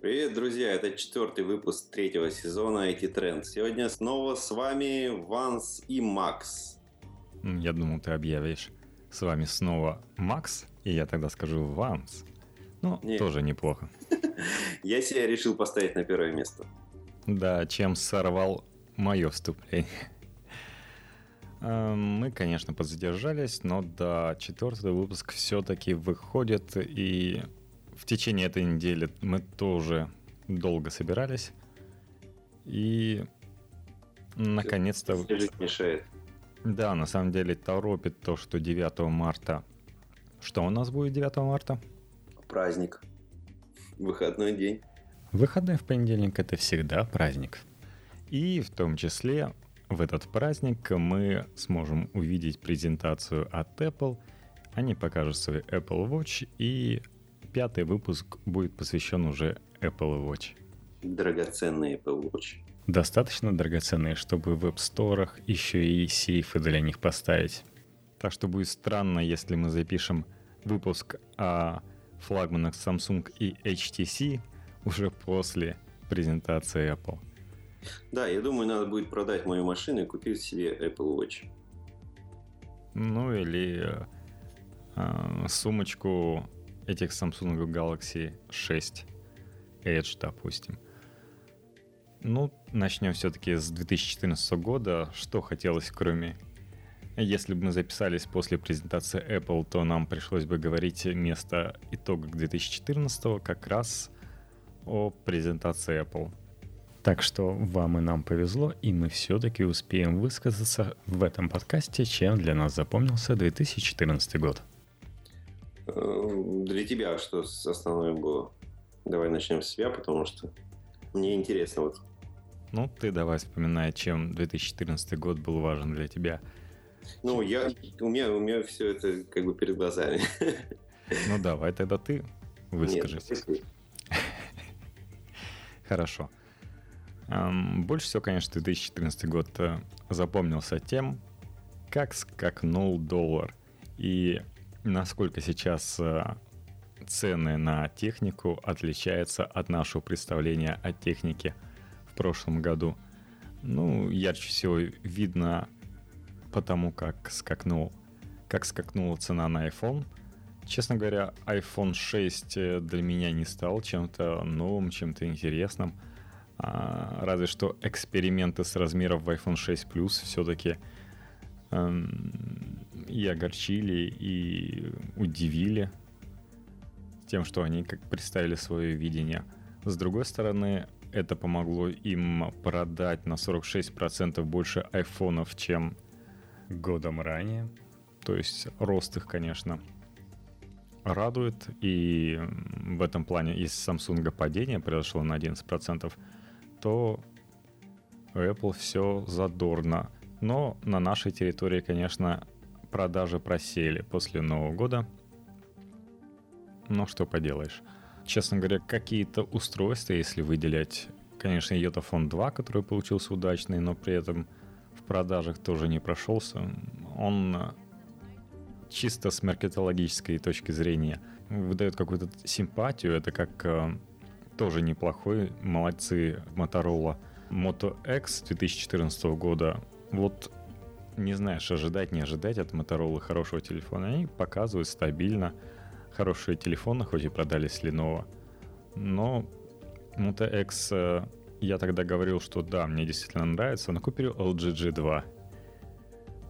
Привет, друзья! Это четвертый выпуск третьего сезона IT Trend. Сегодня снова с вами Ванс и Макс. Я думал, ты объявишь. С вами снова Макс, и я тогда скажу Ванс. Ну, Нет. тоже неплохо. Я себя решил поставить на первое место. Да, чем сорвал мое вступление. Эм, мы, конечно, подзадержались, но до четвертого выпуска все-таки выходит, и в течение этой недели мы тоже долго собирались. И наконец-то... мешает. Да, на самом деле торопит то, что 9 марта... Что у нас будет 9 марта? Праздник. Выходной день. Выходной в понедельник это всегда праздник. И в том числе в этот праздник мы сможем увидеть презентацию от Apple. Они покажут свой Apple Watch и пятый выпуск будет посвящен уже Apple Watch. Драгоценный Apple Watch. Достаточно драгоценные, чтобы в App Store еще и сейфы для них поставить. Так что будет странно, если мы запишем выпуск о флагманах Samsung и HTC уже после презентации Apple. Да, я думаю, надо будет продать мою машину и купить себе Apple Watch. Ну или э, сумочку этих Samsung Galaxy 6 Edge, допустим. Ну, начнем все-таки с 2014 года. Что хотелось, кроме... Если бы мы записались после презентации Apple, то нам пришлось бы говорить вместо итога 2014 как раз о презентации Apple. Так что вам и нам повезло, и мы все-таки успеем высказаться в этом подкасте, чем для нас запомнился 2014 год. Э, для тебя что основное было? Давай начнем с себя, потому что мне интересно вот. Ну, ты давай вспоминай, чем 2014 год был важен для тебя. Ну, я, у, меня, у меня все это как бы перед глазами. Ну, давай тогда ты выскажись. Нет, Хорошо. Больше всего, конечно, 2014 год э, запомнился тем, как скакнул доллар. И насколько сейчас э, цены на технику отличаются от нашего представления о технике в прошлом году. Ну, ярче всего видно потому, как скакнул, как скакнула цена на iPhone. Честно говоря, iPhone 6 э, для меня не стал чем-то новым, чем-то интересным. А, разве что эксперименты с размеров в iPhone 6 Plus все-таки эм, и огорчили, и удивили тем, что они как представили свое видение. С другой стороны, это помогло им продать на 46% больше айфонов, чем годом ранее. То есть рост их, конечно, радует. И в этом плане, если Samsung падение произошло на 11%, то Apple все задорно. Но на нашей территории, конечно, продажи просели после Нового года. Но что поделаешь. Честно говоря, какие-то устройства, если выделять, конечно, Yotaphone 2, который получился удачный, но при этом в продажах тоже не прошелся. Он чисто с маркетологической точки зрения выдает какую-то симпатию. Это как э, тоже неплохой, молодцы Motorola Moto X 2014 года. Вот не знаешь, ожидать, не ожидать от Motorola хорошего телефона. Они показывают стабильно хорошие телефоны, хоть и продались Lenovo. Но Moto X э, я тогда говорил, что да, мне действительно нравится, но купил LG G2.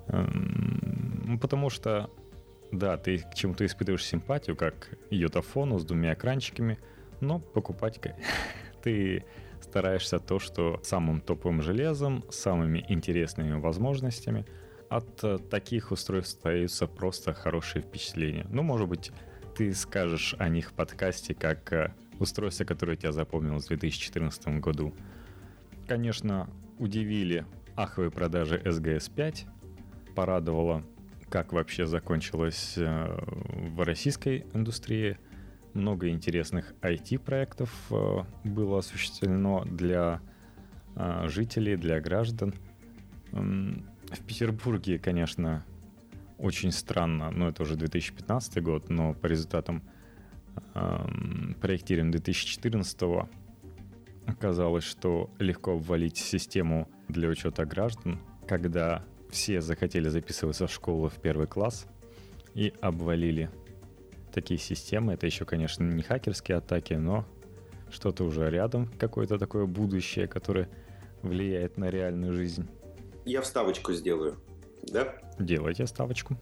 Эм, потому что, да, ты к чему-то испытываешь симпатию, как йотафону с двумя экранчиками, но покупать ты стараешься то, что самым топовым железом, самыми интересными возможностями. От э, таких устройств остаются просто хорошие впечатления. Ну, может быть, ты скажешь о них в подкасте как э, устройство, которое тебя запомнилось в 2014 году. Конечно, удивили аховые продажи SGS 5, порадовало, как вообще закончилось э, в российской индустрии – много интересных IT-проектов было осуществлено для жителей, для граждан. В Петербурге, конечно, очень странно, но это уже 2015 год, но по результатам проектируем 2014 оказалось, что легко обвалить систему для учета граждан, когда все захотели записываться в школу в первый класс и обвалили такие системы. Это еще, конечно, не хакерские атаки, но что-то уже рядом, какое-то такое будущее, которое влияет на реальную жизнь. Я вставочку сделаю, да? Делайте вставочку.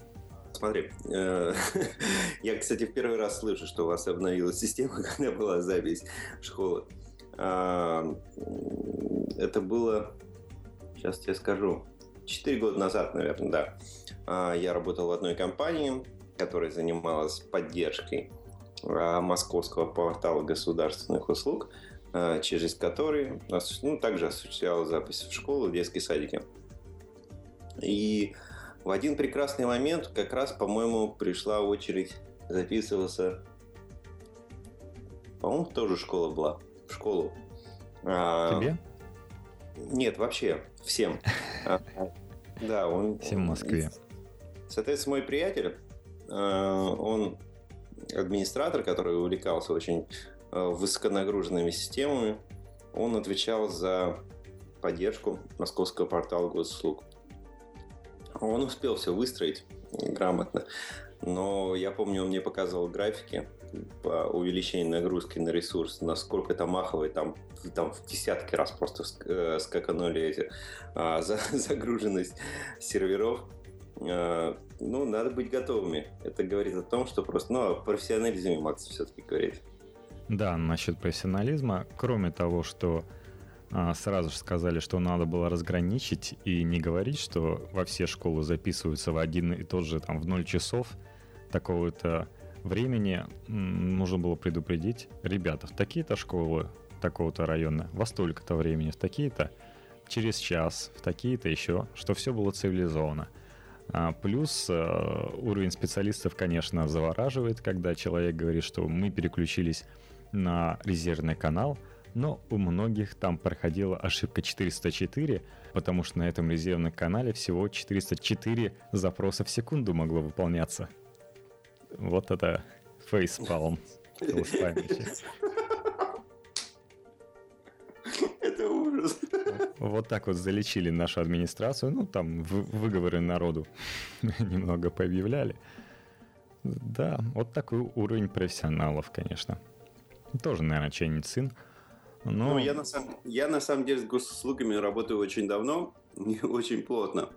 Смотри, э, я, кстати, в первый раз слышу, что у вас обновилась система, когда была запись школы. А, это было, сейчас тебе скажу, 4 года назад, наверное, да. А, я работал в одной компании, которая занималась поддержкой а, московского портала государственных услуг, через который ну, также осуществляла запись в школу, в детские садики. И в один прекрасный момент как раз, по-моему, пришла очередь записываться. По-моему, тоже школа была в школу. А, Тебе? Нет, вообще всем. А, да, он... Всем в Москве. Соответственно, мой приятель, а, он администратор, который увлекался очень высоконагруженными системами, он отвечал за поддержку московского портала госуслуг. Он успел все выстроить грамотно, но я помню, он мне показывал графики, по увеличению нагрузки на ресурс, насколько это маховый, там, там в десятки раз просто э, скаканули эти а, за, загруженность серверов. А, ну, надо быть готовыми. Это говорит о том, что просто, ну, о профессионализме Макс все-таки говорит. Да, насчет профессионализма, кроме того, что сразу же сказали, что надо было разграничить и не говорить, что во все школы записываются в один и тот же там в 0 часов такого-то времени нужно было предупредить, ребята, в такие-то школы такого-то района, во столько-то времени, в такие-то через час, в такие-то еще, что все было цивилизовано. А плюс э, уровень специалистов, конечно, завораживает, когда человек говорит, что мы переключились на резервный канал, но у многих там проходила ошибка 404, потому что на этом резервном канале всего 404 запроса в секунду могло выполняться. Вот это фейспалм Это ужас. Вот так вот залечили нашу администрацию. Ну, там выговоры народу немного пообъявляли. Да, вот такой уровень профессионалов, конечно. Тоже, наверное, чей-нибудь сын. Но... Ну, я на, самом, я на самом деле с госуслугами работаю очень давно, очень плотно.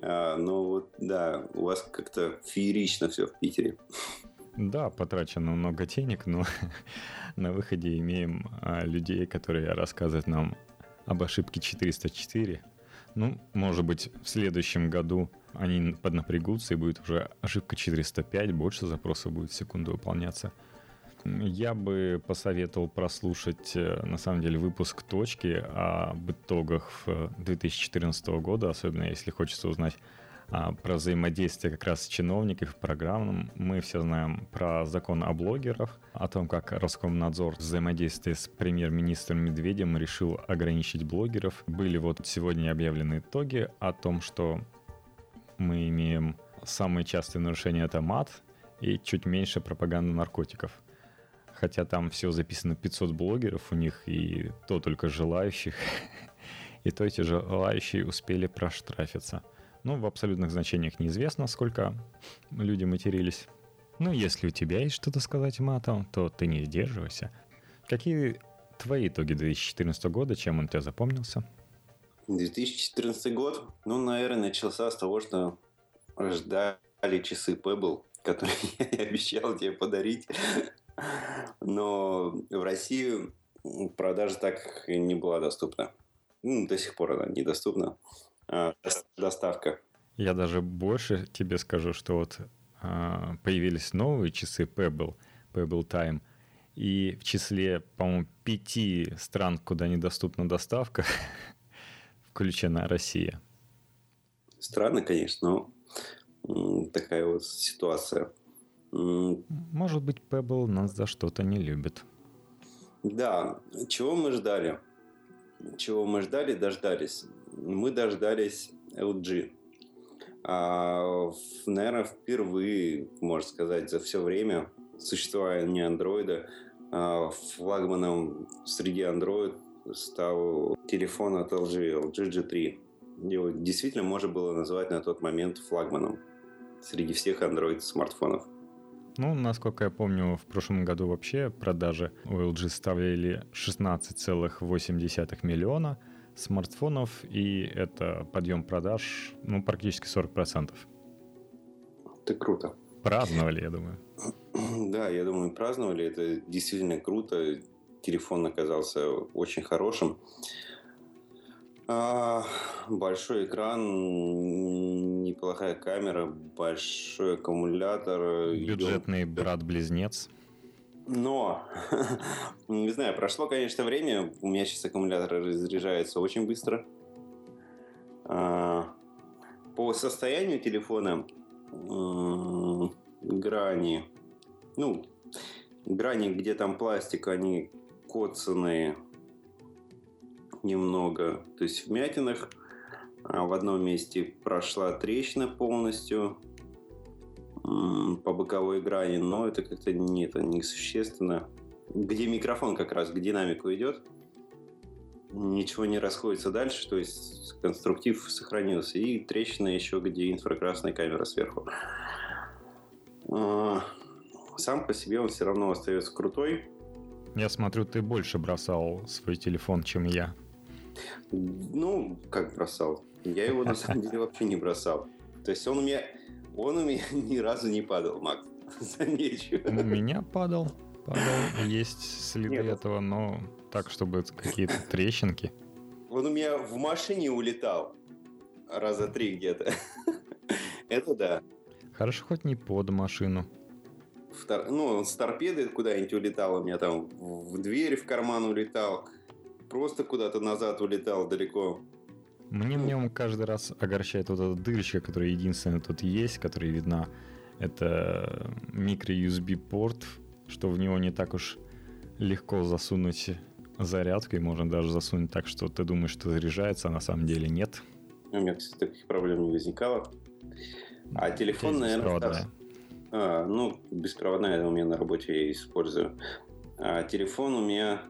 А, но вот, да, у вас как-то феерично все в Питере. Да, потрачено много денег, но на выходе имеем а, людей, которые рассказывают нам об ошибке 404. Ну, может быть, в следующем году они поднапрягутся и будет уже ошибка 405, больше запросов будет в секунду выполняться. Я бы посоветовал прослушать, э, на самом деле, выпуск «Точки» об итогах 2014 года, особенно если хочется узнать а, про взаимодействие как раз с чиновниками в программном. Мы все знаем про закон о блогерах, о том, как Роскомнадзор взаимодействие с премьер-министром Медведем решил ограничить блогеров. Были вот сегодня объявлены итоги о том, что мы имеем самые частые нарушения это мат и чуть меньше пропаганды наркотиков хотя там все записано 500 блогеров у них, и то только желающих, и то эти желающие успели проштрафиться. Ну, в абсолютных значениях неизвестно, сколько люди матерились. Ну, если у тебя есть что-то сказать матом, то ты не сдерживайся. Какие твои итоги 2014 года, чем он тебе запомнился? 2014 год, ну, наверное, начался с того, что ждали часы Pebble, которые я обещал тебе подарить. Но в России продажа так не была доступна. Ну, до сих пор она недоступна. А, доставка. Я даже больше тебе скажу, что вот а, появились новые часы Pebble, Pebble Time, и в числе, по-моему, пяти стран, куда недоступна доставка, включена Россия. Странно, конечно, но такая вот ситуация. Может быть, Pebble нас за что-то не любит. Да, чего мы ждали? Чего мы ждали, дождались. Мы дождались LG. А, наверное, впервые, можно сказать, за все время существования андроида а, флагманом среди Android стал телефон от LG, LG G3. Его действительно можно было назвать на тот момент флагманом среди всех Android смартфонов. Ну, насколько я помню, в прошлом году вообще продажи у LG составляли 16,8 миллиона смартфонов, и это подъем продаж, ну, практически 40%. Это круто. Праздновали, я думаю. Да, я думаю, праздновали. Это действительно круто. Телефон оказался очень хорошим. А, большой экран, неплохая камера, большой аккумулятор. Бюджетный брат-близнец. Но, не знаю, прошло, конечно, время. У меня сейчас аккумулятор разряжается очень быстро. А, по состоянию телефона грани, ну, грани, где там пластик, они коцанные немного, то есть в мятинах. А в одном месте прошла трещина полностью по боковой грани, но это как-то не, это несущественно. Где микрофон как раз к динамику идет, ничего не расходится дальше, то есть конструктив сохранился. И трещина еще, где инфракрасная камера сверху. А, сам по себе он все равно остается крутой. Я смотрю, ты больше бросал свой телефон, чем я. Ну, как бросал? Я его на самом деле вообще не бросал. То есть он у меня, он у меня ни разу не падал, Макс. Замечу. У меня падал. Падал. Есть следы Нет. этого, но так, чтобы какие-то трещинки. Он у меня в машине улетал. Раза три где-то. Это да. Хорошо, хоть не под машину. Втор... Ну, он с торпеды куда-нибудь улетал, у меня там в дверь в карман улетал просто куда-то назад улетал далеко. Мне в нем каждый раз огорчает вот эта дырочка, которая единственная тут есть, которая видна. Это микро-USB порт, что в него не так уж легко засунуть зарядку, и можно даже засунуть так, что ты думаешь, что заряжается, а на самом деле нет. У меня, кстати, таких проблем не возникало. А телефон, наверное, а, ну, беспроводная у меня на работе я использую. А телефон у меня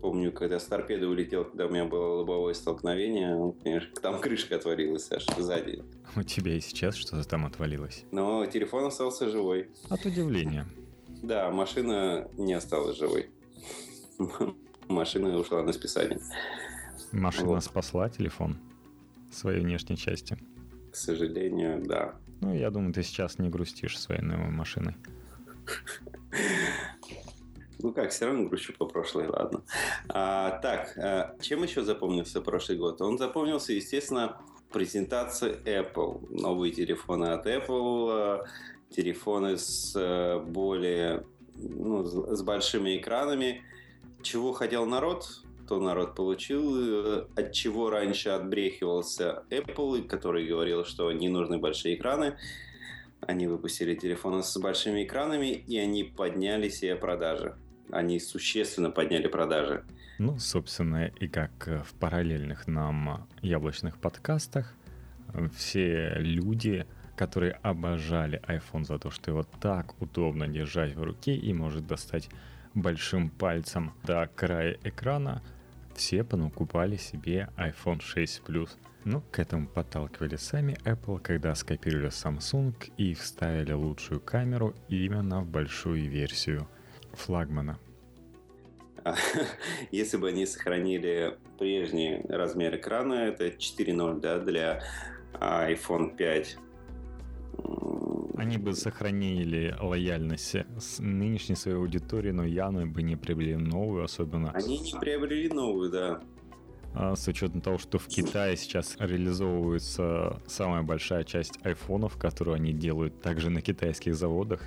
Помню, когда с торпеды улетел, когда у меня было лобовое столкновение, ну, конечно, там крышка отвалилась аж сзади. У тебя и сейчас что-то там отвалилось? Но телефон остался живой. От удивления. Да, машина не осталась живой. Машина ушла на списание. Машина вот. спасла телефон своей внешней части? К сожалению, да. Ну, я думаю, ты сейчас не грустишь своей новой машиной. Ну как, все равно грущу по прошлой, ладно. А, так, а, чем еще запомнился прошлый год? Он запомнился, естественно, презентация Apple. Новые телефоны от Apple, а, телефоны с а, более, ну, с большими экранами. Чего хотел народ, то народ получил. От чего раньше отбрехивался Apple, который говорил, что не нужны большие экраны. Они выпустили телефоны с большими экранами, и они подняли себе продажи они существенно подняли продажи. Ну, собственно, и как в параллельных нам яблочных подкастах, все люди, которые обожали iPhone за то, что его так удобно держать в руке и может достать большим пальцем до края экрана, все понакупали себе iPhone 6 Plus. Ну, к этому подталкивали сами Apple, когда скопировали Samsung и вставили лучшую камеру именно в большую версию – флагмана. Если бы они сохранили прежний размер экрана, это 4.0 да, для iPhone 5, они бы сохранили лояльность с нынешней своей аудитории, но явно бы не приобрели новую, особенно... Они не приобрели новую, да. А, с учетом того, что в Китае сейчас реализовывается самая большая часть айфонов, которую они делают также на китайских заводах.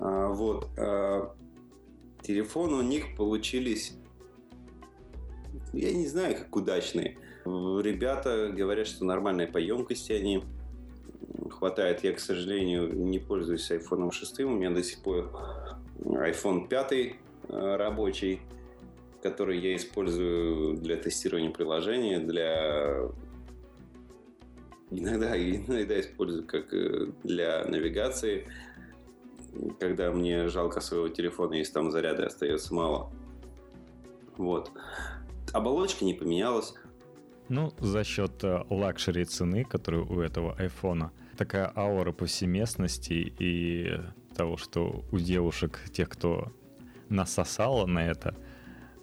А, вот. А, телефоны у них получились, я не знаю, как удачные. Ребята говорят, что нормальные по емкости они хватает. Я, к сожалению, не пользуюсь iPhone 6. У меня до сих пор iPhone 5 э, рабочий, который я использую для тестирования приложения, для иногда иногда использую как э, для навигации когда мне жалко своего телефона, если там заряда остается мало. Вот. Оболочка не поменялась. Ну, за счет э, luxury цены, которую у этого айфона, такая аура повсеместности и того, что у девушек, тех, кто насосало на это,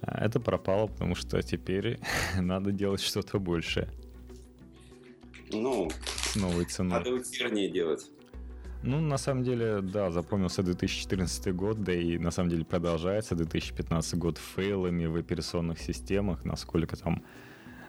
э, это пропало, потому что теперь надо делать что-то большее. Ну, с новой ценой. Надо усерднее делать. Ну, на самом деле, да, запомнился 2014 год, да и на самом деле продолжается 2015 год фейлами в операционных системах, насколько там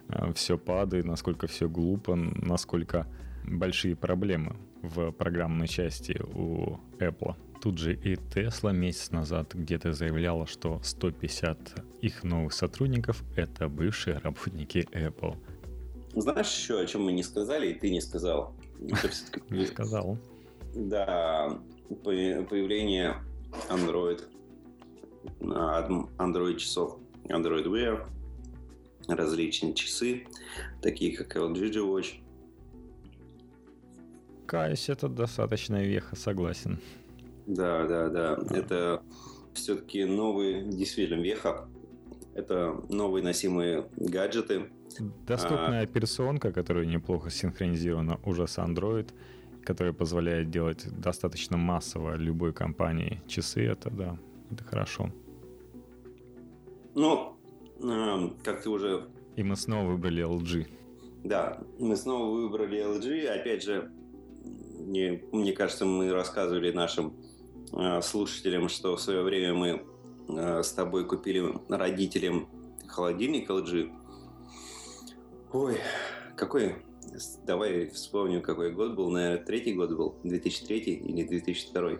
э, все падает, насколько все глупо, насколько большие проблемы в программной части у Apple. Тут же и Tesla месяц назад где-то заявляла, что 150 их новых сотрудников — это бывшие работники Apple. Знаешь еще, о чем мы не сказали, и ты не сказал? Не сказал. Да, появление Android, Android часов, Android Wear, различные часы, такие как LG G Watch. Каюсь, это достаточная веха, согласен. Да, да, да. Это все-таки новый, действительно, веха. Это новые носимые гаджеты. Доступная а... операционка, которая неплохо синхронизирована уже с Android – который позволяет делать достаточно массово любой компании часы, это да, это хорошо. Ну, э, как ты уже... И мы снова выбрали LG. Да, мы снова выбрали LG. Опять же, мне, мне кажется, мы рассказывали нашим э, слушателям, что в свое время мы э, с тобой купили родителям холодильник LG. Ой, какой Давай вспомним, какой год был. Наверное, третий год был. 2003 или 2002.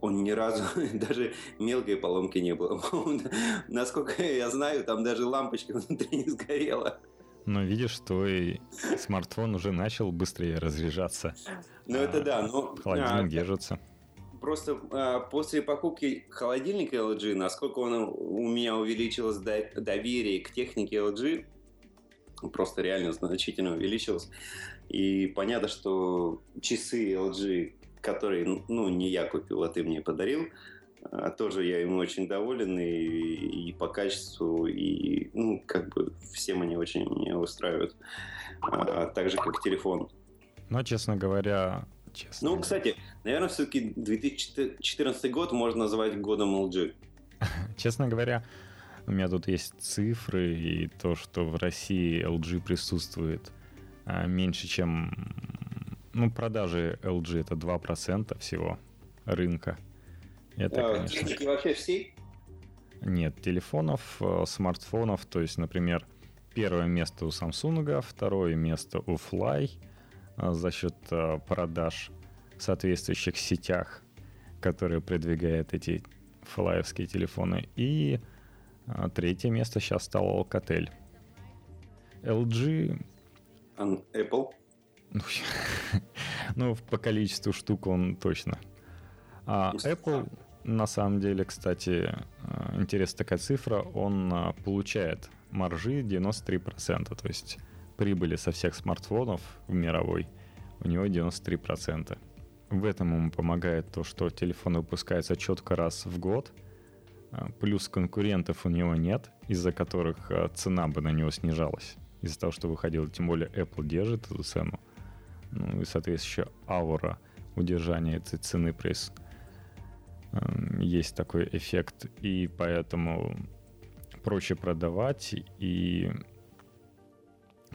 Он ни разу, даже мелкой поломки не было. Насколько я знаю, там даже лампочка внутри не сгорела. Но видишь, твой смартфон уже начал быстрее разряжаться. Ну это а, да, но... Холодильник а, держится. Просто а, после покупки холодильника LG, насколько он у меня увеличилось доверие к технике LG, просто реально значительно увеличилось. И понятно, что часы LG, которые, ну, не я купил, а ты мне подарил, а тоже я ему очень доволен и, и по качеству, и, ну, как бы всем они очень меня устраивают. А, так же, как телефон. Но, честно говоря, честно. Ну, кстати, наверное, все-таки 2014 год можно назвать годом LG. Честно говоря, у меня тут есть цифры и то, что в России LG присутствует а, меньше, чем... Ну, продажи LG это 2% всего рынка. Это, а, конечно... Техники вообще все? Нет, телефонов, э, смартфонов, то есть, например, первое место у Samsung, второе место у Fly а, за счет э, продаж в соответствующих сетях, которые продвигают эти флаевские телефоны. И а третье место сейчас стал Alcatel. LG... Apple? Ну, ну, по количеству штук он точно. А Apple, на самом деле, кстати, э, интересная такая цифра, он э, получает маржи 93%, то есть прибыли со всех смартфонов в мировой у него 93%. В этом ему помогает то, что телефон выпускается четко раз в год – а, плюс конкурентов у него нет, из-за которых а, цена бы на него снижалась. Из-за того, что выходил, тем более Apple держит эту цену. Ну и, соответственно, еще аура удержания этой цены пресс. Есть такой эффект, и поэтому проще продавать, и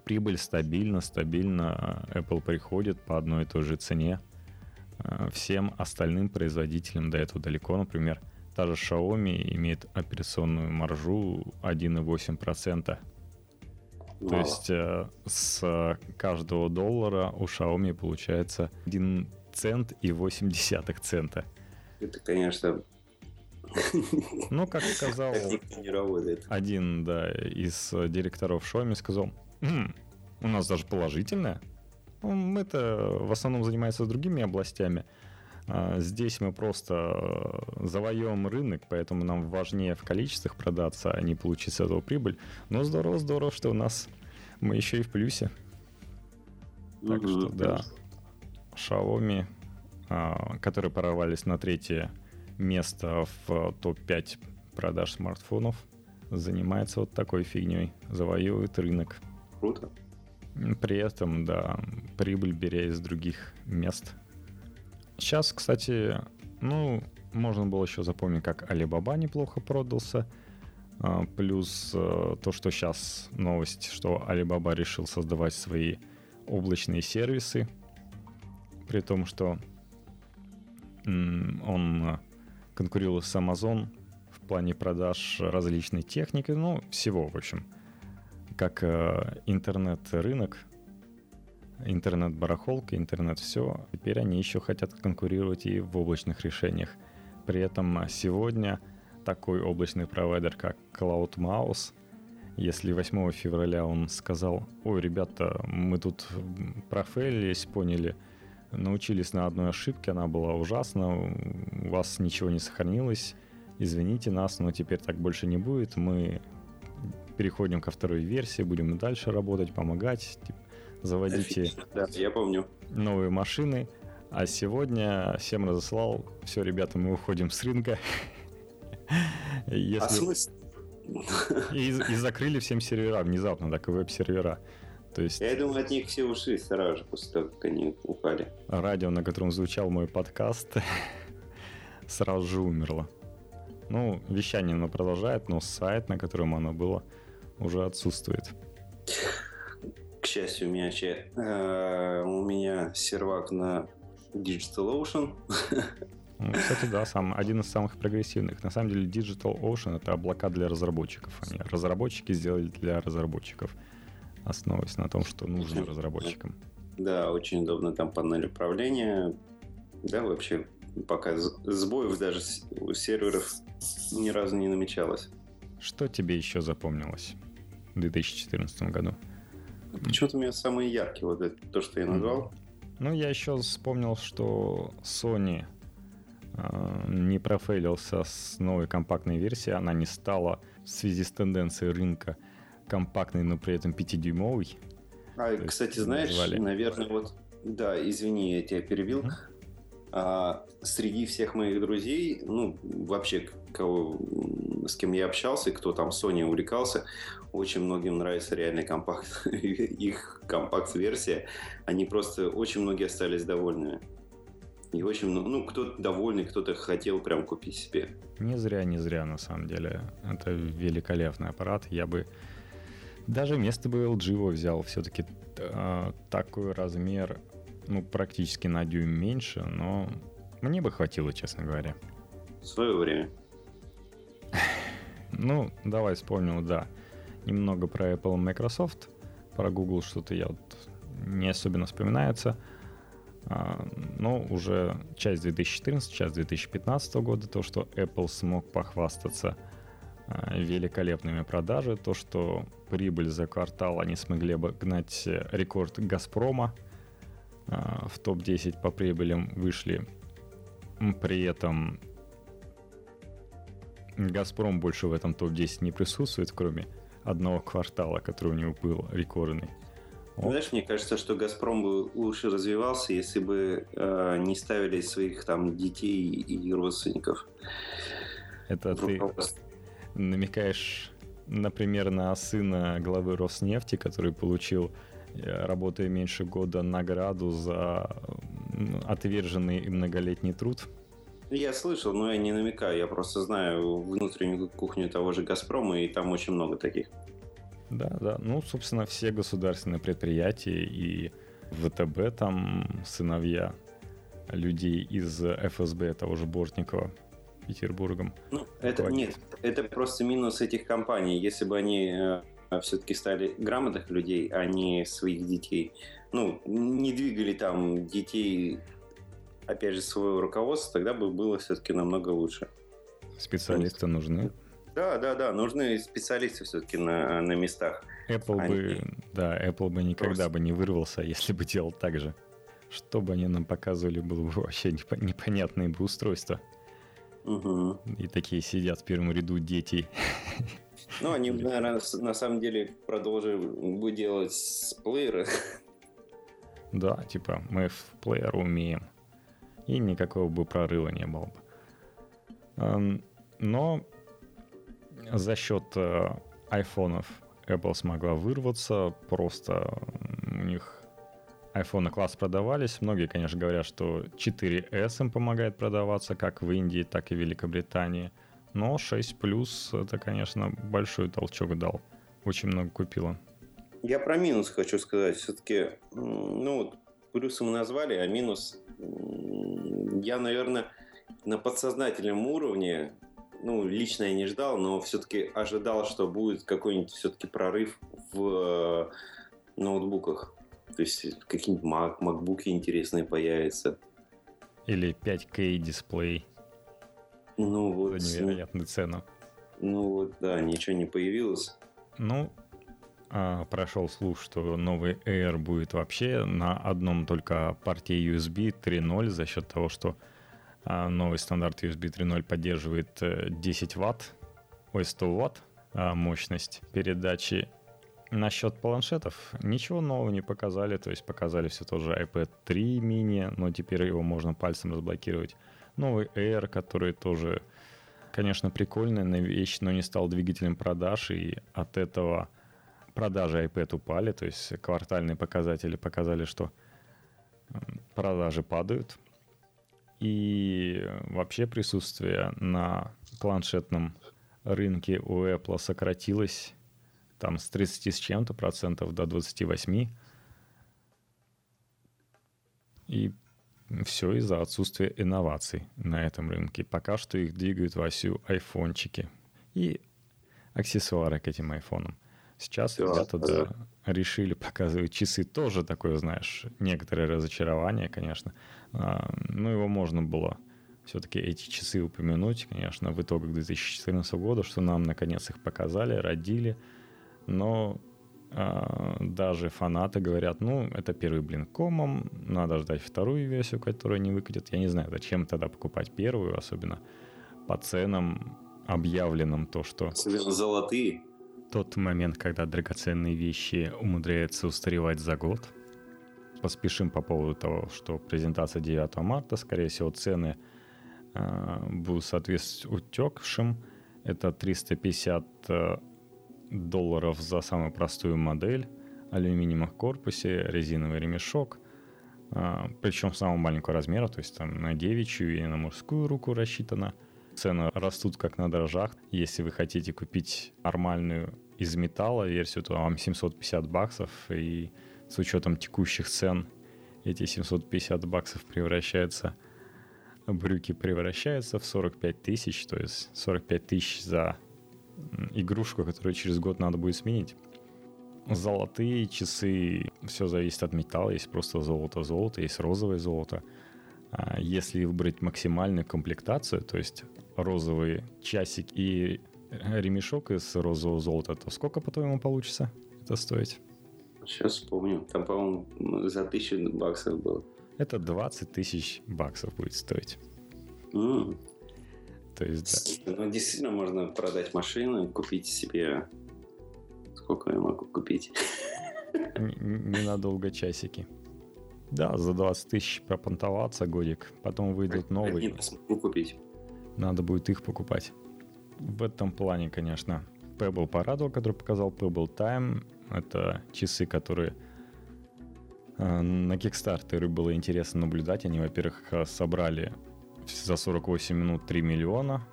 прибыль стабильно, стабильно Apple приходит по одной и той же цене. А, всем остальным производителям до этого далеко, например, Та же Xiaomi имеет операционную маржу 1,8%. Мало. То есть э, с каждого доллара у Xiaomi получается 1 цент и 8 десятых цента. Это, конечно... Ну, как сказал один да, из директоров Xiaomi, сказал, «М, у нас даже положительное. Мы-то в основном занимаемся другими областями. А, здесь мы просто э, завоем рынок, поэтому нам важнее в количествах продаться, а не получить с этого прибыль. Но здорово, здорово, что у нас мы еще и в плюсе. Так что да, Xiaomi а, которые прорвались на третье место в топ-5 продаж смартфонов, занимается вот такой фигней, завоевывает рынок. Круто. При этом, да, прибыль беря из других мест. Сейчас, кстати, ну, можно было еще запомнить, как Alibaba неплохо продался. А, плюс э, то, что сейчас новость, что Alibaba решил создавать свои облачные сервисы. При том, что он конкурировал с Amazon в плане продаж различной техники, ну, всего, в общем. Как э, интернет-рынок, интернет-барахолка, интернет-все. Теперь они еще хотят конкурировать и в облачных решениях. При этом сегодня такой облачный провайдер, как CloudMouse, если 8 февраля он сказал, ой, ребята, мы тут профейлились, поняли, научились на одной ошибке, она была ужасна, у вас ничего не сохранилось, извините нас, но теперь так больше не будет, мы переходим ко второй версии, будем дальше работать, помогать, типа, заводите да, я помню. новые машины. А сегодня всем разослал, все, ребята, мы уходим с рынка. Если... А смысл? И, и закрыли всем сервера внезапно, так и веб-сервера. То есть... Я думаю, от них все ушли сразу же после того, как они упали. Радио, на котором звучал мой подкаст, сразу же умерло. Ну, вещание оно продолжает, но сайт, на котором оно было, уже отсутствует. Счастью, у меня, э, у меня сервак на DigitalOcean. Ну, кстати, да, сам, один из самых прогрессивных. На самом деле Digital Ocean это облака для разработчиков. Они разработчики сделали для разработчиков, основываясь на том, что нужно разработчикам. Да, очень удобно там панель управления. Да, вообще пока сбоев даже у серверов ни разу не намечалось. Что тебе еще запомнилось в 2014 году? Почему-то у меня самые яркие, вот это, то, что я назвал. Ну, я еще вспомнил, что Sony э, не профейлился с новой компактной версией. Она не стала в связи с тенденцией рынка компактной, но при этом 5-дюймовой. А, То кстати, знаешь, назвали... наверное, вот... Да, извини, я тебя перебил. Mm-hmm. А, среди всех моих друзей, ну, вообще, кого, с кем я общался, кто там Sony увлекался, очень многим нравится реальный компакт. Их компакт-версия. Они просто, очень многие остались довольны. И очень много, ну, кто-то довольный, кто-то хотел прям купить себе. Не зря, не зря, на самом деле. Это великолепный аппарат. Я бы даже вместо бы LG его взял. Все-таки э, такой размер, ну, практически на дюйм меньше, но мне бы хватило, честно говоря. В свое время. Ну, давай вспомнил, да. Немного про Apple и Microsoft. Про Google что-то я вот не особенно вспоминается. А, но уже часть 2014, часть 2015 года, то, что Apple смог похвастаться а, великолепными продажами, то, что прибыль за квартал они смогли обогнать рекорд Газпрома, а, в топ-10 по прибылям вышли. При этом Газпром больше в этом топ-10 не присутствует, кроме одного квартала, который у него был рекордный. Вот. Знаешь, мне кажется, что Газпром бы лучше развивался, если бы э, не ставили своих там детей и родственников. Это ты намекаешь, например, на сына главы Роснефти, который получил, э, работая меньше года, награду за отверженный и многолетний труд? Я слышал, но я не намекаю. Я просто знаю внутреннюю кухню того же «Газпрома», и там очень много таких. Да, да. Ну, собственно, все государственные предприятия и ВТБ там сыновья людей из ФСБ, того же Бортникова, Петербургом. Ну, это нет, это просто минус этих компаний. Если бы они э, все-таки стали грамотных людей, а не своих детей, ну, не двигали там детей, опять же, своего руководства, тогда бы было все-таки намного лучше. Специалисты нужны. Да, да, да, нужны специалисты все-таки на, на местах. Apple они... бы, да, Apple бы никогда Просто... бы не вырвался, если бы делал так же. Что бы они нам показывали, было бы вообще непонятное бы устройство. Угу. И такие сидят в первом ряду дети. Ну, они, наверное, на самом деле продолжили бы делать плееры. Да, типа, мы в плеер умеем. И никакого бы прорыва не было бы. Эм, но за счет э, айфонов Apple смогла вырваться, просто у них айфоны класс продавались. Многие, конечно, говорят, что 4S им помогает продаваться как в Индии, так и в Великобритании. Но 6 Plus это, конечно, большой толчок дал. Очень много купила. Я про минус хочу сказать. Все-таки, ну, вот плюсы мы назвали, а минус я, наверное, на подсознательном уровне, ну, лично я не ждал, но все-таки ожидал, что будет какой-нибудь все-таки прорыв в э, ноутбуках. То есть какие-нибудь Mac, MacBook интересные появятся. Или 5K дисплей. Ну вот. За невероятную цену. Ну вот, да, ничего не появилось. Ну, а, прошел слух, что новый Air будет вообще на одном только порте USB 3.0 за счет того, что а, новый стандарт USB 3.0 поддерживает 10 э, ватт, ой, 100 ватт а, мощность передачи. Насчет планшетов ничего нового не показали, то есть показали все тоже iPad 3 mini, но теперь его можно пальцем разблокировать. Новый Air, который тоже, конечно, прикольная вещь, но не стал двигателем продаж, и от этого продажи iPad упали, то есть квартальные показатели показали, что продажи падают. И вообще присутствие на планшетном рынке у Apple сократилось там с 30 с чем-то процентов до 28. И все из-за отсутствия инноваций на этом рынке. Пока что их двигают вовсю айфончики и аксессуары к этим айфонам. Сейчас да, ребята да. Да, решили показывать часы. Тоже такое, знаешь, некоторое разочарование, конечно. А, ну, его можно было все-таки эти часы упомянуть, конечно, в итогах 2014 года, что нам наконец их показали, родили. Но а, даже фанаты говорят, ну, это первый блин комом, надо ждать вторую версию, которая не выкатит. Я не знаю, зачем тогда покупать первую, особенно по ценам объявленным то, что... Особенно золотые тот момент, когда драгоценные вещи умудряются устаревать за год. Поспешим по поводу того, что презентация 9 марта, скорее всего, цены э, будут соответствовать утекшим. Это 350 э, долларов за самую простую модель, алюминиевом корпусе, резиновый ремешок, э, причем самого маленького размера, то есть там на девичью и на мужскую руку рассчитано – цены растут как на дрожжах. Если вы хотите купить нормальную из металла версию, то вам 750 баксов, и с учетом текущих цен эти 750 баксов превращаются, брюки превращаются в 45 тысяч, то есть 45 тысяч за игрушку, которую через год надо будет сменить. Золотые часы, все зависит от металла, есть просто золото-золото, есть розовое золото. А если выбрать максимальную комплектацию, то есть розовый часик и ремешок из розового золота, то сколько, по-твоему, получится это стоить? Сейчас вспомню. Там, по-моему, за тысячу баксов было. Это 20 тысяч баксов будет стоить. Mm. То есть, да. Ну, действительно, можно продать машину, купить себе... Сколько я могу купить? Ненадолго часики. Да, за 20 тысяч пропонтоваться годик, потом выйдут новые. Купить. Надо будет их покупать. В этом плане, конечно, Pebble порадовал, который показал Pebble Time. Это часы, которые э, на Kickstarter было интересно наблюдать. Они, во-первых, э, собрали за 48 минут 3 миллиона.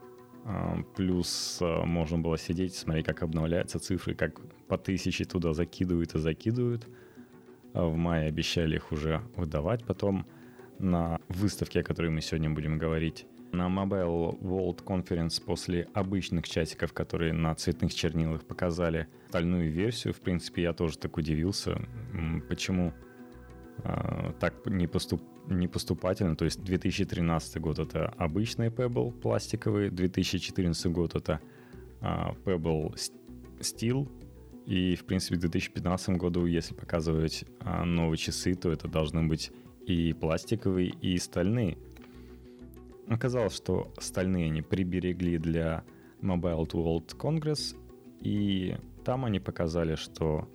Э, плюс можно было сидеть, смотреть, как обновляются цифры, как по тысяче туда закидывают и закидывают. В мае обещали их уже выдавать. Потом на выставке, о которой мы сегодня будем говорить, на Mobile World Conference после обычных часиков, которые на цветных чернилах показали стальную версию, в принципе, я тоже так удивился, почему э, так не, поступ, не. То есть 2013 год это обычный Pebble пластиковый, 2014 год это э, Pebble Steel, и, в принципе, в 2015 году, если показывать э, новые часы, то это должны быть и пластиковые, и стальные. Оказалось, что стальные они приберегли для Mobile World Congress, и там они показали, что,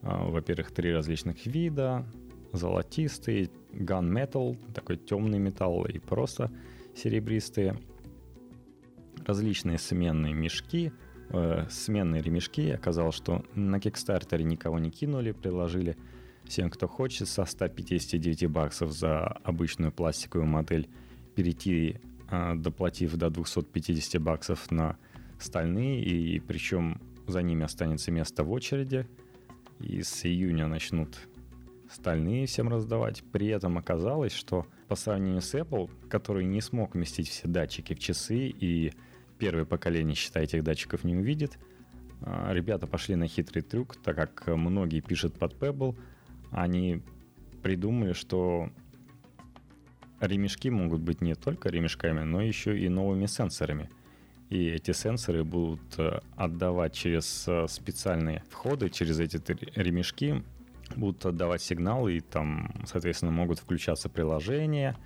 э, во-первых, три различных вида, золотистый, gunmetal, такой темный металл и просто серебристые. Различные сменные мешки, э, сменные ремешки. Оказалось, что на Кикстартере никого не кинули, приложили всем, кто хочет, со 159 баксов за обычную пластиковую модель перейти, э, доплатив до 250 баксов на стальные, и причем за ними останется место в очереди. И с июня начнут стальные всем раздавать. При этом оказалось, что по сравнению с Apple, который не смог вместить все датчики в часы и первое поколение, считай, этих датчиков не увидит, а, ребята пошли на хитрый трюк, так как многие пишут под Pebble, они придумали, что ремешки могут быть не только ремешками, но еще и новыми сенсорами. И эти сенсоры будут э, отдавать через э, специальные входы, через эти ремешки будут отдавать сигналы, и там, соответственно, могут включаться приложения.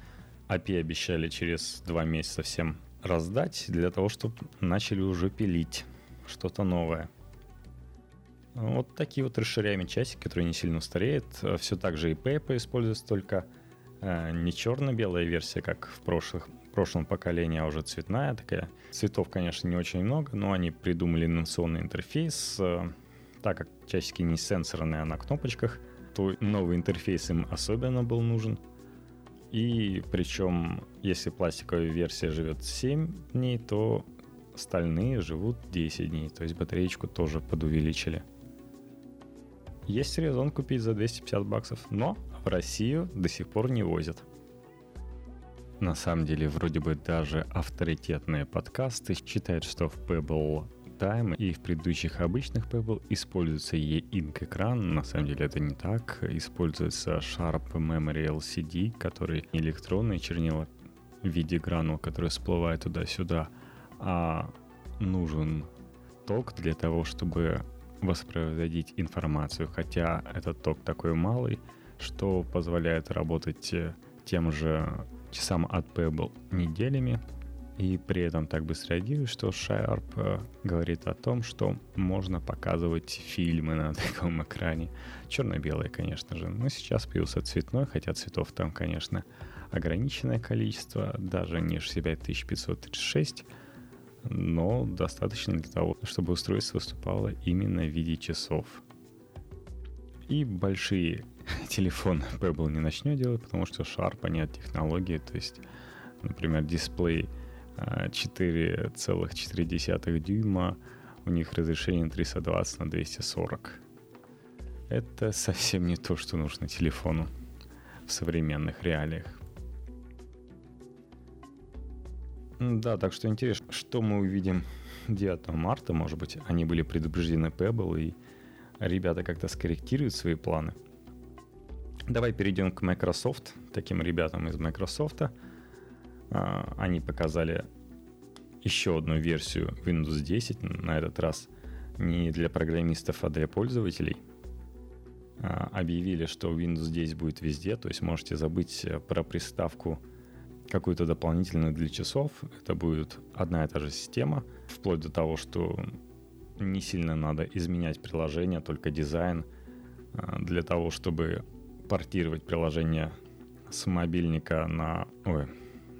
API обещали через два месяца всем раздать для того, чтобы начали уже пилить что-то новое. Вот такие вот расширяемые часики, которые не сильно стареют. Все так же и Paper используется, только э, не черно-белая версия, как в прошлых, прошлом поколении, а уже цветная такая. Цветов, конечно, не очень много, но они придумали инновационный интерфейс, э, так как часики не сенсорные, а на кнопочках, то новый интерфейс им особенно был нужен. И причем, если пластиковая версия живет 7 дней, то стальные живут 10 дней. То есть батареечку тоже подувеличили. Есть резон купить за 250 баксов, но в Россию до сих пор не возят. На самом деле, вроде бы даже авторитетные подкасты считают, что в Pebble Time и в предыдущих обычных Pebble используется E-Ink экран. На самом деле это не так. Используется Sharp Memory LCD, который электронные чернила в виде гранул, которые всплывают туда-сюда, а нужен ток для того, чтобы воспроизводить информацию, хотя этот ток такой малый, что позволяет работать э, тем же часам от Pebble неделями, и при этом так быстро реагирует, что Sharp э, говорит о том, что можно показывать фильмы на таком экране. Черно-белые, конечно же. Но сейчас появился цветной, хотя цветов там, конечно, ограниченное количество, даже не 65536, но достаточно для того, чтобы устройство выступало именно в виде часов. И большие телефоны Pebble не начнет делать, потому что Sharp нет технологии, то есть, например, дисплей 4,4 дюйма, у них разрешение 320 на 240. Это совсем не то, что нужно телефону в современных реалиях. Да, так что интересно, что мы увидим 9 марта, может быть, они были предупреждены Pebble, и ребята как-то скорректируют свои планы. Давай перейдем к Microsoft, таким ребятам из Microsoft – они показали еще одну версию Windows 10, на этот раз не для программистов, а для пользователей. А, объявили, что Windows 10 будет везде, то есть можете забыть э, про приставку какую-то дополнительную для часов. Это будет одна и та же система, вплоть до того, что не сильно надо изменять приложение, только дизайн а, для того, чтобы портировать приложение с мобильника на... Ой,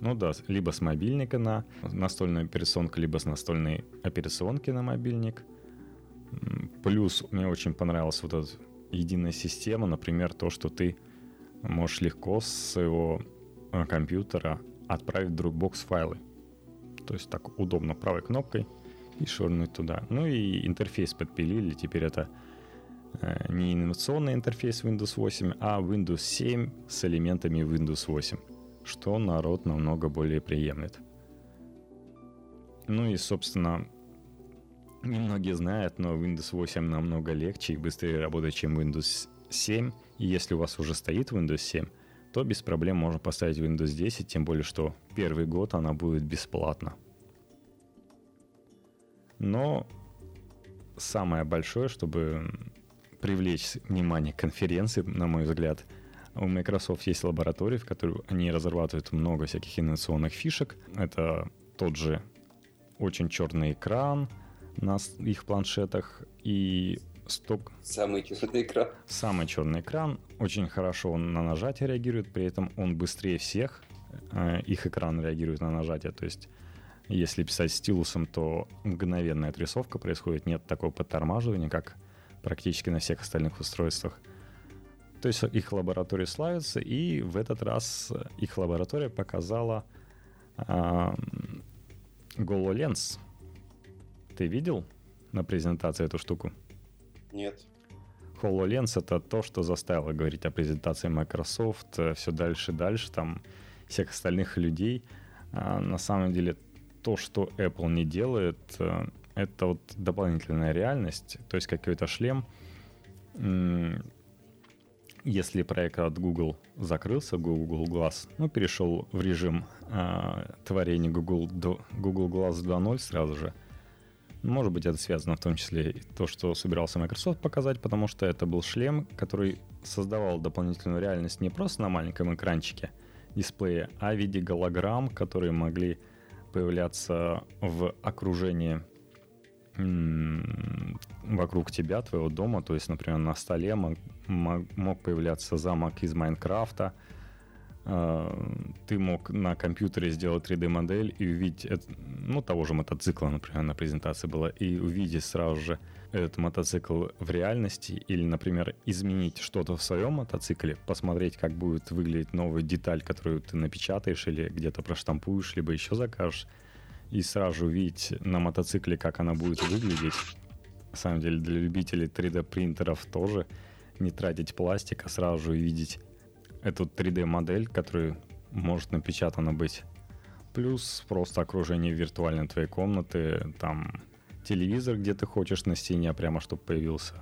ну да, либо с мобильника на настольную операционку, либо с настольной операционки на мобильник. Плюс мне очень понравилась вот эта единая система, например, то, что ты можешь легко с своего э, компьютера отправить в Dropbox файлы. То есть так удобно правой кнопкой и швырнуть туда. Ну и интерфейс подпилили, теперь это э, не инновационный интерфейс Windows 8, а Windows 7 с элементами Windows 8 что народ намного более приемлет. Ну и, собственно, немногие знают, но Windows 8 намного легче и быстрее работает, чем Windows 7. И если у вас уже стоит Windows 7, то без проблем можно поставить Windows 10, тем более, что первый год она будет бесплатна. Но самое большое, чтобы привлечь внимание конференции, на мой взгляд – у Microsoft есть лаборатории, в которой они разрабатывают много всяких инновационных фишек. Это тот же очень черный экран на их планшетах и сток... Самый черный экран. Самый черный экран. Очень хорошо он на нажатие реагирует, при этом он быстрее всех. Э, их экран реагирует на нажатие. То есть, если писать стилусом, то мгновенная отрисовка происходит. Нет такого подтормаживания, как практически на всех остальных устройствах. То есть их лаборатория славится, и в этот раз их лаборатория показала э, HoloLens. Ты видел на презентации эту штуку? Нет. HoloLens — это то, что заставило говорить о презентации Microsoft э, все дальше и дальше, там, всех остальных людей. А на самом деле, то, что Apple не делает, э, это вот дополнительная реальность, то есть какой-то шлем. Если проект от Google закрылся, Google Glass, ну, перешел в режим э, творения Google, Google Glass 2.0 сразу же — может быть, это связано в том числе и то, что собирался Microsoft показать, потому что это был шлем, который создавал дополнительную реальность не просто на маленьком экранчике дисплея, а в виде голограмм, которые могли появляться в окружении вокруг тебя, твоего дома. То есть, например, на столе мог, мог появляться замок из Майнкрафта, а, ты мог на компьютере сделать 3D-модель и увидеть, ну, того же мотоцикла, например, на презентации было, и увидеть сразу же этот мотоцикл в реальности, или, например, изменить что-то в своем мотоцикле, посмотреть, как будет выглядеть новая деталь, которую ты напечатаешь или где-то проштампуешь, либо еще закажешь, и сразу же увидеть на мотоцикле, как она будет выглядеть. На самом деле, для любителей 3D-принтеров тоже не тратить пластик, а сразу же увидеть эту 3D-модель, которая может напечатана быть. Плюс просто окружение виртуальной твоей комнаты, там телевизор, где ты хочешь на стене, прямо чтобы появился.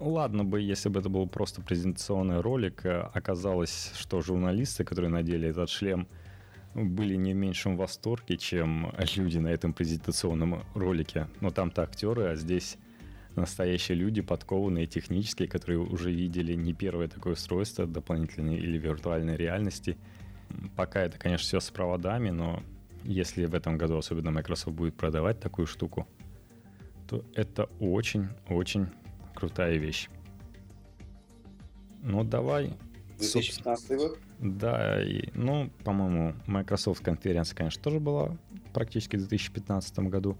Ладно бы, если бы это был просто презентационный ролик, э, оказалось, что журналисты, которые надели этот шлем, были не в меньшем восторге, чем люди на этом презентационном ролике. Но там-то актеры, а здесь настоящие люди, подкованные технические, которые уже видели не первое такое устройство дополнительной или виртуальной реальности. Пока это, конечно, все с проводами, но если в этом году особенно Microsoft будет продавать такую штуку, то это очень-очень крутая вещь. Ну, давай. 2015 год? Да, и, ну, по-моему, Microsoft конференция, конечно, тоже была практически в 2015 году.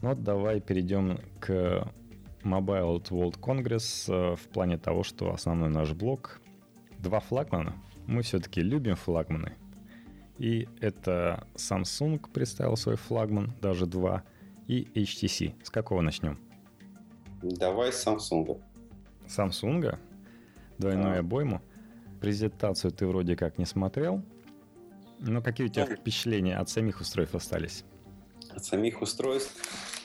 Но давай перейдем к Mobile World Congress э, в плане того, что основной наш блок два флагмана. Мы все-таки любим флагманы. И это Samsung представил свой флагман, даже два, и HTC. С какого начнем? Давай с Samsung. Samsung? Двойную а. обойму. Презентацию ты вроде как не смотрел. Но какие у тебя впечатления от самих устройств остались? от самих устройств.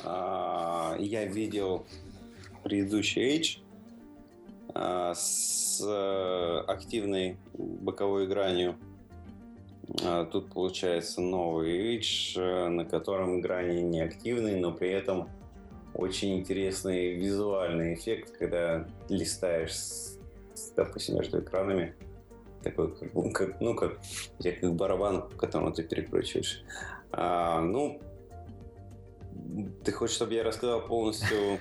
А, я видел предыдущий Edge а, с э, активной боковой гранью. А, тут получается новый Edge, э, на котором грани не активные, но при этом очень интересный визуальный эффект, когда листаешь, допустим, между экранами, такой, как, ну, как, как барабан, к которому ты перекручиваешь. А, ну, ты хочешь, чтобы я рассказал полностью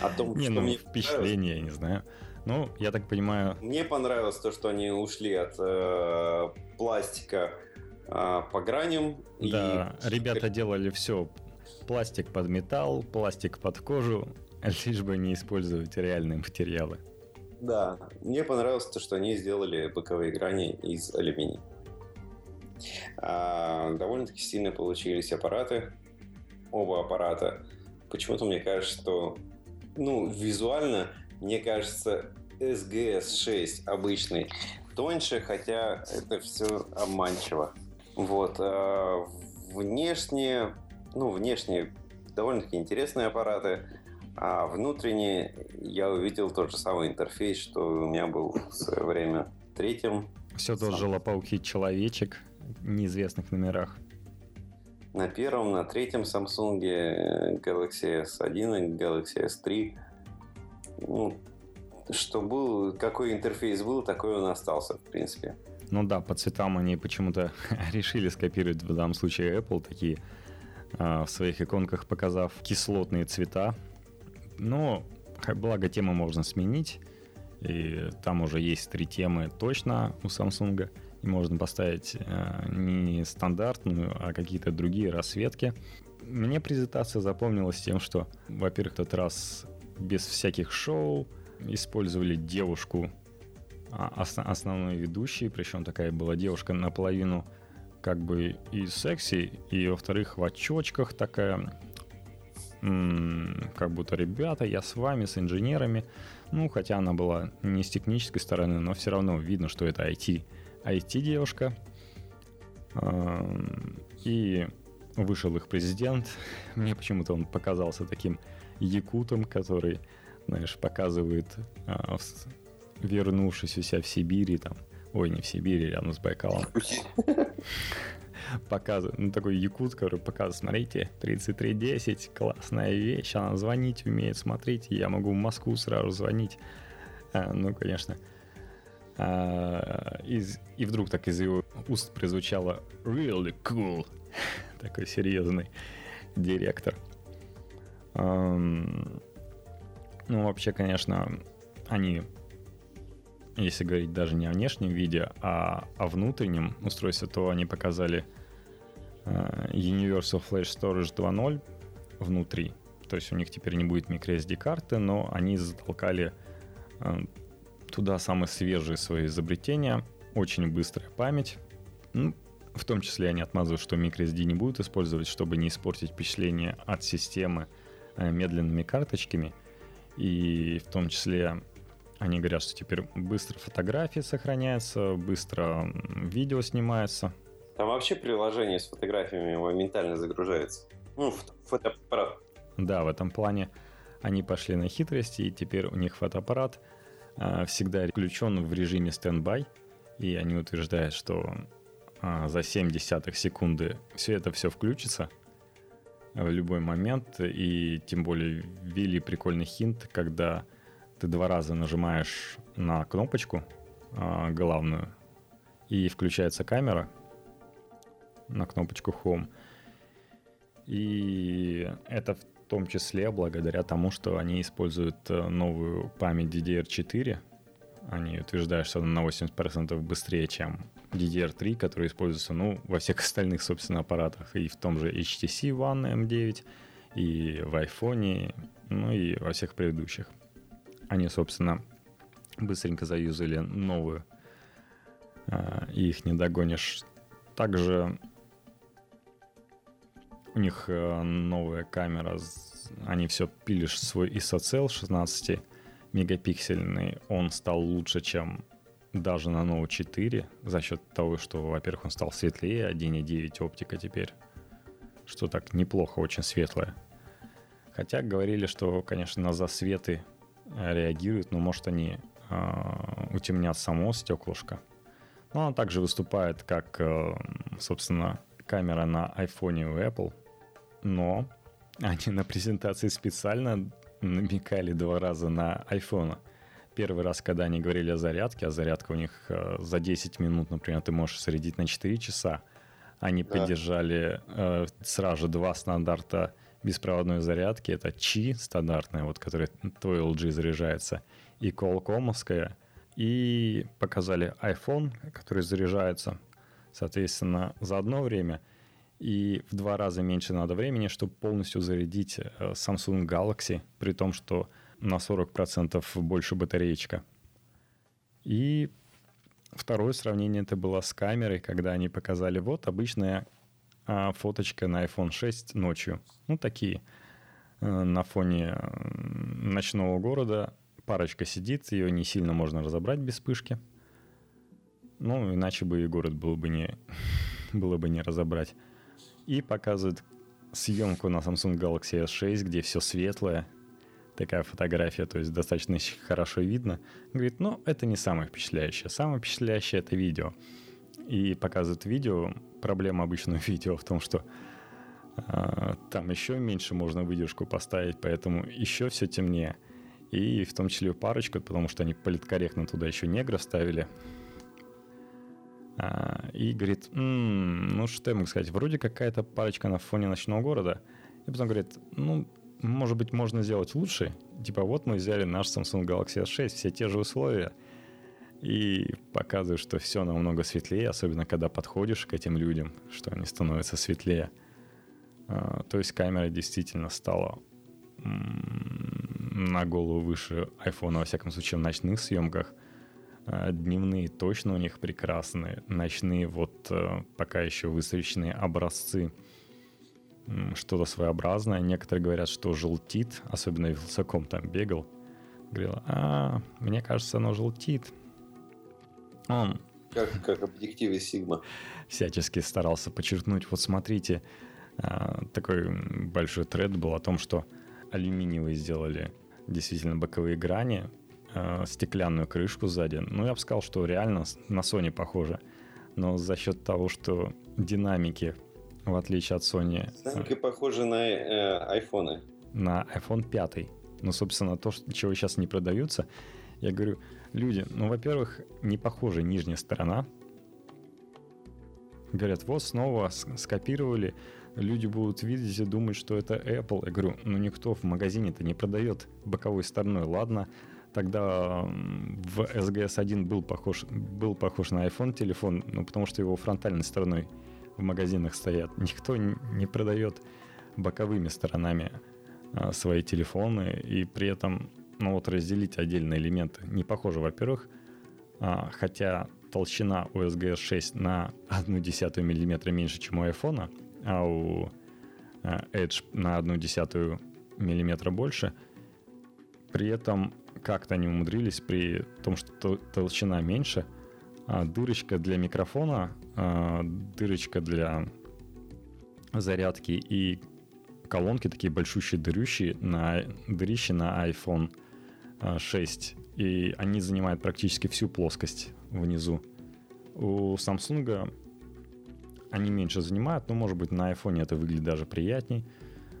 о том, не, что ну, мне впечатление, я не знаю. Ну, я так понимаю... Мне понравилось то, что они ушли от э, пластика э, по граням. Да, и... ребята делали все. Пластик под металл, пластик под кожу, лишь бы не использовать реальные материалы. Да, мне понравилось то, что они сделали боковые грани из алюминия. А, довольно-таки сильно получились аппараты оба аппарата. Почему-то мне кажется, что, ну, визуально, мне кажется, SGS 6 обычный тоньше, хотя это все обманчиво. Вот. А внешне, ну, внешне довольно-таки интересные аппараты, а внутренне я увидел тот же самый интерфейс, что у меня был в свое время третьим. Все тот же лопоухий человечек в неизвестных номерах на первом, на третьем Samsung Galaxy S1 и Galaxy S3. Ну, что был, какой интерфейс был, такой он остался, в принципе. Ну да, по цветам они почему-то решили скопировать в данном случае Apple такие э, в своих иконках, показав кислотные цвета. Но Благо, темы можно сменить. И там уже есть три темы точно у Samsung. И можно поставить э, не стандартную, а какие-то другие расцветки. Мне презентация запомнилась тем, что, во-первых, этот раз без всяких шоу использовали девушку а, основной ведущей, причем такая была девушка наполовину как бы и секси, и во-вторых в очочках такая, как будто ребята, я с вами, с инженерами. Ну, хотя она была не с технической стороны, но все равно видно, что это IT, IT-девушка. И вышел их президент. Мне почему-то он показался таким якутом, который, знаешь, показывает, а, вернувшись у себя в Сибири, там, ой, не в Сибири, рядом с Байкалом, показывает, ну, такой якут, который показывает, смотрите, 3310, классная вещь, она звонить умеет, смотрите, я могу в Москву сразу звонить. А, ну, конечно. А, из, и вдруг так из его уст прозвучало really cool, такой серьезный директор. Um, ну, вообще, конечно, они если говорить даже не о внешнем виде, а о внутреннем устройстве, то они показали э, Universal Flash Storage 2.0 внутри. То есть у них теперь не будет microSD карты, но они затолкали э, туда самые свежие свои изобретения, очень быстрая память. Ну, в том числе они отмазывают, что microSD не будут использовать, чтобы не испортить впечатление от системы э, медленными карточками. И в том числе они говорят, что теперь быстро фотографии сохраняются, быстро видео снимается. Там вообще приложение с фотографиями моментально загружается. Ну, фотоаппарат. Да, в этом плане они пошли на хитрости, и теперь у них фотоаппарат э, всегда включен в режиме стендбай, и они утверждают, что э, за 7 десятых секунды все это все включится в любой момент, и тем более ввели прикольный хинт, когда ты два раза нажимаешь на кнопочку э, главную, и включается камера на кнопочку Home. И это в том числе благодаря тому, что они используют э, новую память DDR4. Они утверждают, что она на 80% быстрее, чем DDR3, который используется ну, во всех остальных, собственно, аппаратах. И в том же HTC One M9, и в iPhone, ну и во всех предыдущих они, собственно, быстренько заюзали новую, а, и их не догонишь. Также у них э, новая камера, они все пилишь свой ISOCELL 16 мегапиксельный, он стал лучше, чем даже на Note 4 за счет того, что, во-первых, он стал светлее, 1.9 оптика теперь, что так неплохо, очень светлое. Хотя говорили, что, конечно, на засветы реагируют, но может они э, утемнят само стеклышко. Но она также выступает как, э, собственно, камера на iPhone у Apple. Но они на презентации специально намекали два раза на iPhone. Первый раз, когда они говорили о зарядке, а зарядка у них э, за 10 минут, например, ты можешь зарядить на 4 часа, они да. поддержали э, сразу же два стандарта беспроводной зарядки. Это Qi стандартная, вот, которая твой LG заряжается, и Qualcomm'овская. И показали iPhone, который заряжается, соответственно, за одно время. И в два раза меньше надо времени, чтобы полностью зарядить э, Samsung Galaxy, при том, что на 40% больше батареечка. И второе сравнение это было с камерой, когда они показали вот обычная а фоточка на iPhone 6 ночью. Ну, такие. Э, на фоне ночного города парочка сидит, ее не сильно можно разобрать без вспышки. Ну, иначе бы и город был бы не, было бы не разобрать. И показывает съемку на Samsung Galaxy S6, где все светлое, такая фотография, то есть достаточно хорошо видно. Говорит, ну, это не самое впечатляющее. Самое впечатляющее — это видео. И показывает видео, проблема обычного видео в том, что э, там еще меньше можно выдержку поставить, поэтому еще все темнее. И в том числе парочку, потому что они политкорректно туда еще негра вставили. А, и говорит, м-м, ну что я могу сказать, вроде какая-то парочка на фоне ночного города. И потом говорит, ну может быть, можно сделать лучше. Типа, вот мы взяли наш Samsung Galaxy S6, все те же условия, и показываю, что все намного светлее, особенно когда подходишь к этим людям, что они становятся светлее. А, то есть камера действительно стала на голову выше iPhone, во всяком случае, в ночных съемках. А, дневные точно у них прекрасные. Ночные вот э, пока еще высвеченные образцы что-то своеобразное. Некоторые говорят, что желтит, особенно Вилсаком там бегал. Говорил, а, мне кажется, оно желтит. Он как, как объективы Sigma. Всячески старался подчеркнуть, вот смотрите, а, такой большой тред был о том, что алюминиевые сделали действительно боковые грани, а, стеклянную крышку сзади. Ну, я бы сказал, что реально на Sony похоже. Но за счет того, что динамики, в отличие от Sony... Динамики похожи на э, айфоны. На iPhone 5. Ну, собственно, то, чего сейчас не продаются. Я говорю, люди, ну, во-первых, не похожа нижняя сторона. Говорят, вот снова скопировали, люди будут видеть и думать, что это Apple. Я говорю, ну никто в магазине-то не продает боковой стороной. Ладно, тогда в SGS 1 был похож, был похож на iPhone телефон, ну потому что его фронтальной стороной в магазинах стоят. Никто не продает боковыми сторонами а, свои телефоны, и при этом ну вот разделить отдельные элементы не похоже, во-первых, а, хотя толщина у SGS 6 на 1,1 мм меньше, чем у iPhone, а у Edge на 1,1 мм больше. При этом как-то они умудрились при том, что толщина меньше, а дырочка для микрофона, а, дырочка для зарядки и колонки такие большущие дырющие на дырище на iPhone 6, а, и они занимают практически всю плоскость внизу. У Samsung они меньше занимают, но, может быть, на iPhone это выглядит даже приятней,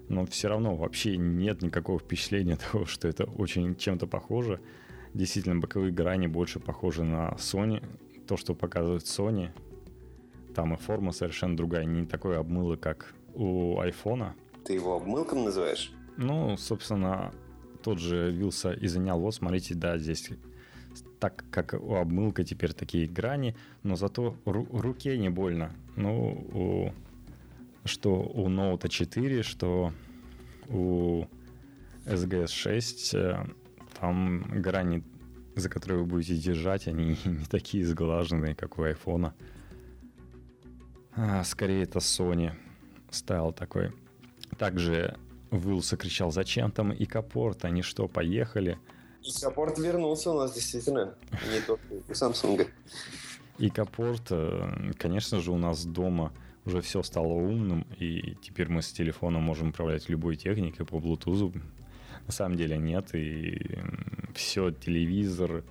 но все равно вообще нет никакого впечатления того, что это очень чем-то похоже. Действительно, боковые грани больше похожи на Sony. То, что показывает Sony, там и форма совершенно другая, не такое обмыло, как у iPhone. Ты его обмылком называешь? Ну, собственно, тот же Вилса и занял, вот смотрите, да, здесь так как у обмылка теперь такие грани, но зато ру- руке не больно. Ну, у, что у Note 4, что у SGS 6, э, там грани, за которые вы будете держать, они не такие сглаженные, как у iPhone. А, скорее это Sony стайл такой. Также Уилл кричал, зачем там и капорт, они что, поехали? И капорт вернулся у нас действительно, не только у Samsung. И капорт, э, конечно же, у нас дома уже все стало умным, и теперь мы с телефона можем управлять любой техникой по Bluetooth. На самом деле нет, и все, телевизор,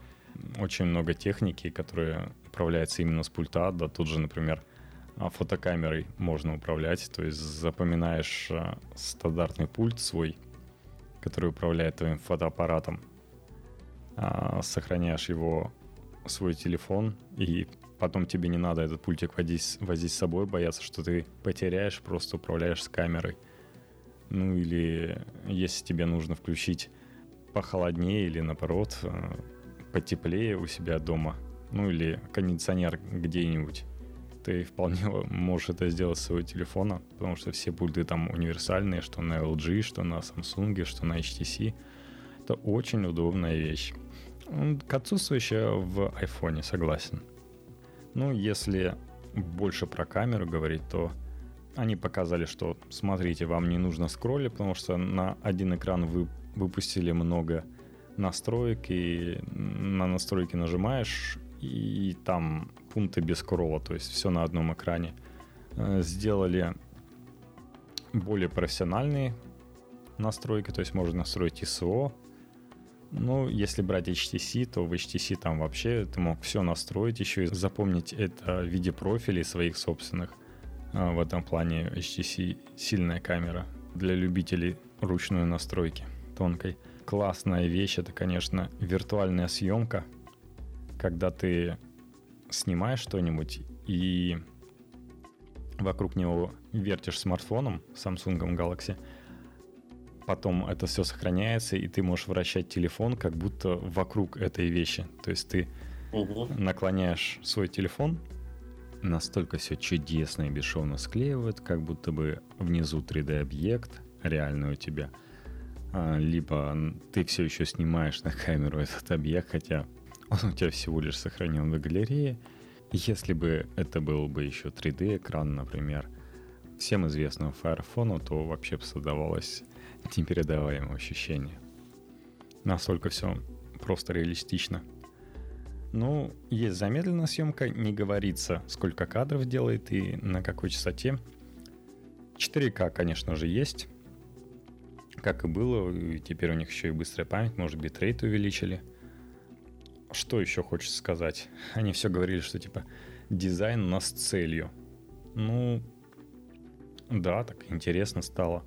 очень много техники, которая управляется именно с пульта, да, тут же, например, фотокамерой можно управлять, то есть запоминаешь а, стандартный пульт свой, который управляет твоим фотоаппаратом, а, сохраняешь его свой телефон, и потом тебе не надо этот пультик возить, возить с собой, бояться, что ты потеряешь, просто управляешь с камерой. Ну или если тебе нужно включить похолоднее или наоборот потеплее у себя дома, ну или кондиционер где-нибудь, ты вполне можешь это сделать с своего телефона, потому что все пульты там универсальные, что на LG, что на Samsung, что на HTC. Это очень удобная вещь. Отсутствующая в iPhone, согласен. Ну, если больше про камеру говорить, то они показали, что смотрите, вам не нужно скроллить, потому что на один экран вы выпустили много настроек, и на настройки нажимаешь, и там пункты без скролла, то есть все на одном экране. Э, сделали более профессиональные настройки, то есть можно настроить ISO. Ну, если брать HTC, то в HTC там вообще ты мог все настроить, еще и запомнить это в виде профилей своих собственных. Э, в этом плане HTC сильная камера для любителей ручной настройки тонкой. Классная вещь это, конечно, виртуальная съемка, когда ты снимаешь что-нибудь и вокруг него вертишь смартфоном Samsung Galaxy, потом это все сохраняется, и ты можешь вращать телефон как будто вокруг этой вещи. То есть ты угу. наклоняешь свой телефон, настолько все чудесно и бесшовно склеивает, как будто бы внизу 3D-объект реальный у тебя. А, либо ты все еще снимаешь на камеру этот объект, хотя он у тебя всего лишь сохранен в галерее. Если бы это был бы еще 3D-экран, например, всем известного Fire Phone, то вообще бы создавалось непередаваемое ощущение. Настолько все просто реалистично. Ну, есть замедленная съемка, не говорится, сколько кадров делает и на какой частоте. 4К, конечно же, есть. Как и было, и теперь у них еще и быстрая память, может, битрейт увеличили. Что еще хочется сказать? Они все говорили, что типа дизайн у нас с целью. Ну, да, так интересно стало.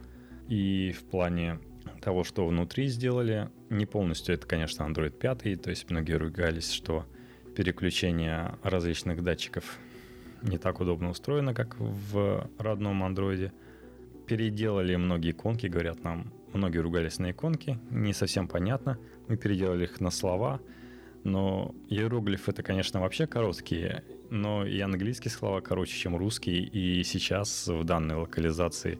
И в плане того, что внутри сделали, не полностью это, конечно, Android 5, то есть многие ругались, что переключение различных датчиков не так удобно устроено, как в родном Android. Переделали многие иконки, говорят нам, многие ругались на иконки, не совсем понятно. Мы переделали их на слова, но иероглифы это, конечно, вообще короткие, но и английские слова короче, чем русские, и сейчас в данной локализации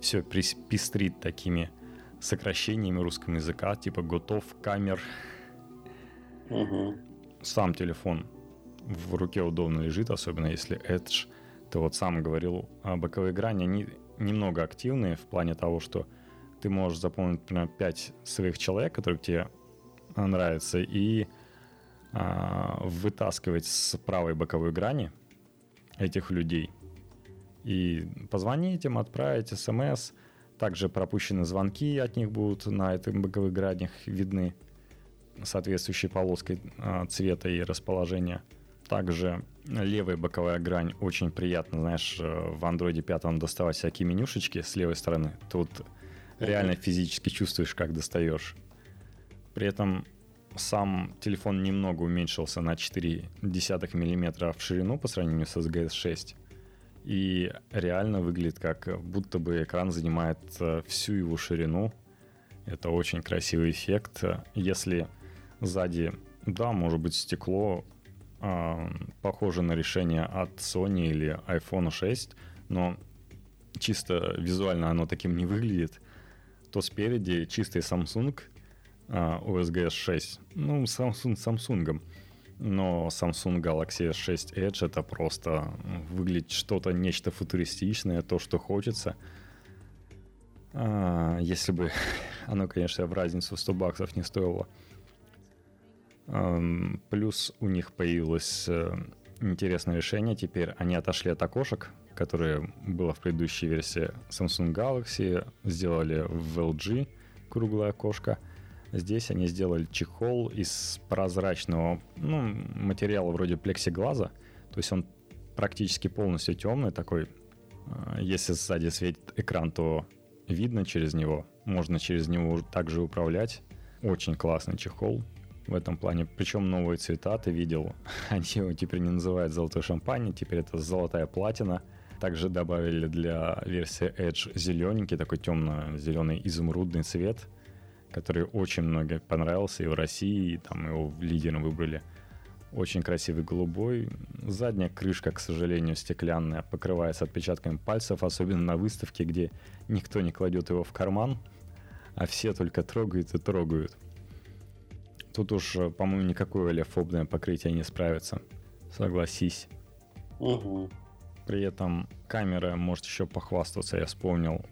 все пестрит такими сокращениями русского языка, типа готов, камер. Угу. Сам телефон в руке удобно лежит, особенно если Edge. Ты вот сам говорил, а боковые грани, они немного активные в плане того, что ты можешь заполнить, например, 5 своих человек, которые тебе нравятся, и вытаскивать с правой боковой грани этих людей и позвонить им, отправить смс. Также пропущены звонки от них будут на этих боковых гранях видны соответствующей полоской а, цвета и расположения. Также левая боковая грань очень приятно, знаешь, э, в андроиде 5 доставать всякие менюшечки с левой стороны. Тут реально физически чувствуешь, как достаешь. При этом сам телефон немного уменьшился на 4 десятых миллиметра в ширину по сравнению с SGS 6. И реально выглядит как будто бы экран занимает э, всю его ширину. Это очень красивый эффект. Если сзади, да, может быть стекло э, похоже на решение от Sony или iPhone 6, но чисто визуально оно таким не выглядит, то спереди чистый Samsung OSG S6. Ну, Samsung Samsung. Но Samsung Galaxy S6 Edge это просто выглядит что-то, нечто футуристичное, то, что хочется. А, если бы оно, конечно, в разницу в 100 баксов не стоило. Плюс у них появилось э, интересное решение. Теперь они отошли от окошек, которое было в предыдущей версии Samsung Galaxy, сделали в LG круглое окошко – Здесь они сделали чехол из прозрачного ну, материала вроде плексиглаза. То есть он практически полностью темный такой. А, если сзади светит экран, то видно через него. Можно через него также управлять. Очень классный чехол в этом плане. Причем новые цвета ты видел. Они его теперь не называют золотой шампань, теперь это золотая платина. Также добавили для версии Edge зелененький, такой темно-зеленый изумрудный цвет – который очень много понравился и в России, и там его лидером выбрали. Очень красивый голубой. Задняя крышка, к сожалению, стеклянная, покрывается отпечатками пальцев, особенно на выставке, где никто не кладет его в карман, а все только трогают и трогают. Тут уж, по-моему, никакое олеофобное покрытие не справится. Согласись. Угу. При этом камера может еще похвастаться, я вспомнил,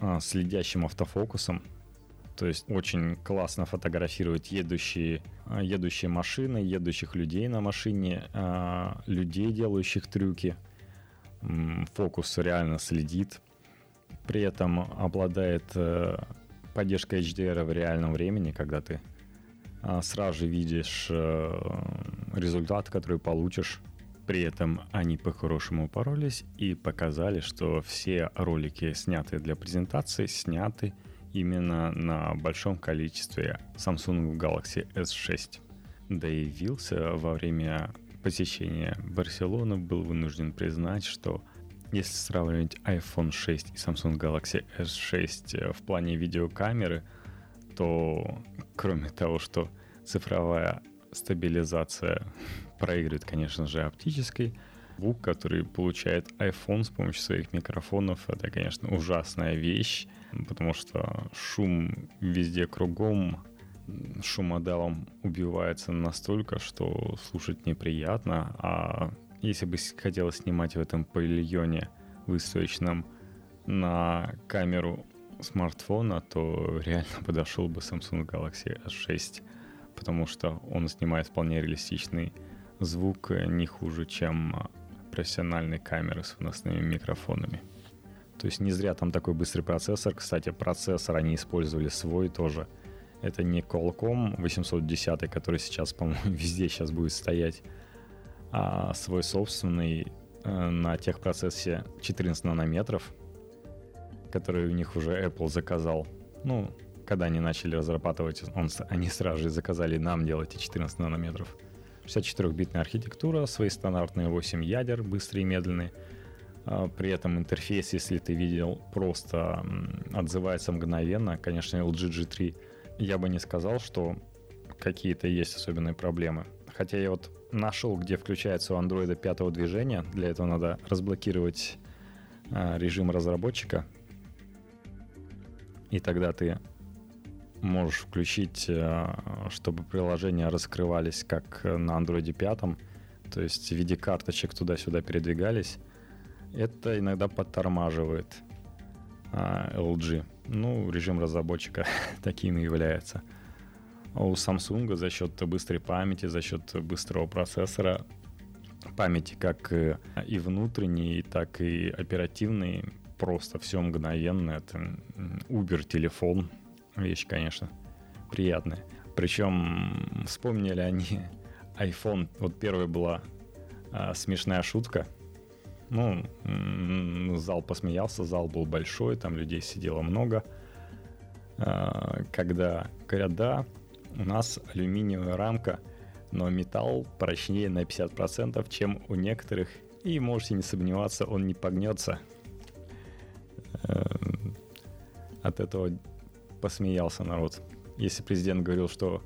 а, следящим автофокусом. То есть очень классно фотографировать едущие, а, едущие машины, едущих людей на машине, а, людей, делающих трюки. Фокус реально следит. При этом обладает э, поддержкой HDR в реальном времени, когда ты а, сразу же видишь э, результат, который получишь. При этом они по-хорошему упоролись и показали, что все ролики, снятые для презентации, сняты именно на большом количестве Samsung Galaxy S6. Да и Вилса во время посещения Барселоны был вынужден признать, что если сравнивать iPhone 6 и Samsung Galaxy S6 э, в плане видеокамеры, то кроме того, что цифровая стабилизация проигрывает, конечно же, оптической, звук, который получает iPhone с помощью своих микрофонов, это, конечно, ужасная вещь, потому что шум везде кругом, шумодавом убивается настолько, что слушать неприятно, а если бы хотелось снимать в этом павильоне выставочном на камеру смартфона, то реально подошел бы Samsung Galaxy S6, потому что он снимает вполне реалистичный звук, не хуже, чем профессиональные камеры с выносными микрофонами. То есть не зря там такой быстрый процессор. Кстати, процессор они использовали свой тоже. Это не Qualcomm 810, который сейчас, по-моему, везде сейчас будет стоять, а свой собственный э, на техпроцессе 14 нанометров, который у них уже Apple заказал. Ну, когда они начали разрабатывать, он, они сразу же заказали нам делать и 14 нанометров. 64-битная архитектура, свои стандартные 8 ядер, быстрые и медленные. А, при этом интерфейс, если ты видел, просто отзывается мгновенно. Конечно, LG G3 я бы не сказал, что какие-то есть особенные проблемы. Хотя я вот нашел, где включается у андроида пятого движения. Для этого надо разблокировать э, режим разработчика. И тогда ты можешь включить, э, чтобы приложения раскрывались как на андроиде пятом, то есть в виде карточек туда-сюда передвигались. Это иногда подтормаживает э, LG. Ну, режим разработчика таким и является. А у Samsung за счет быстрой памяти, за счет быстрого процессора, памяти как и внутренней, так и оперативной, просто все мгновенно. Это Uber телефон, вещь, конечно, приятная. Причем вспомнили они iPhone. Вот первая была а, смешная шутка. Ну, зал посмеялся, зал был большой, там людей сидело много. А, когда говорят, да, у нас алюминиевая рамка, но металл прочнее на 50%, чем у некоторых, и можете не сомневаться, он не погнется. Эм, от этого посмеялся народ. Если президент говорил, что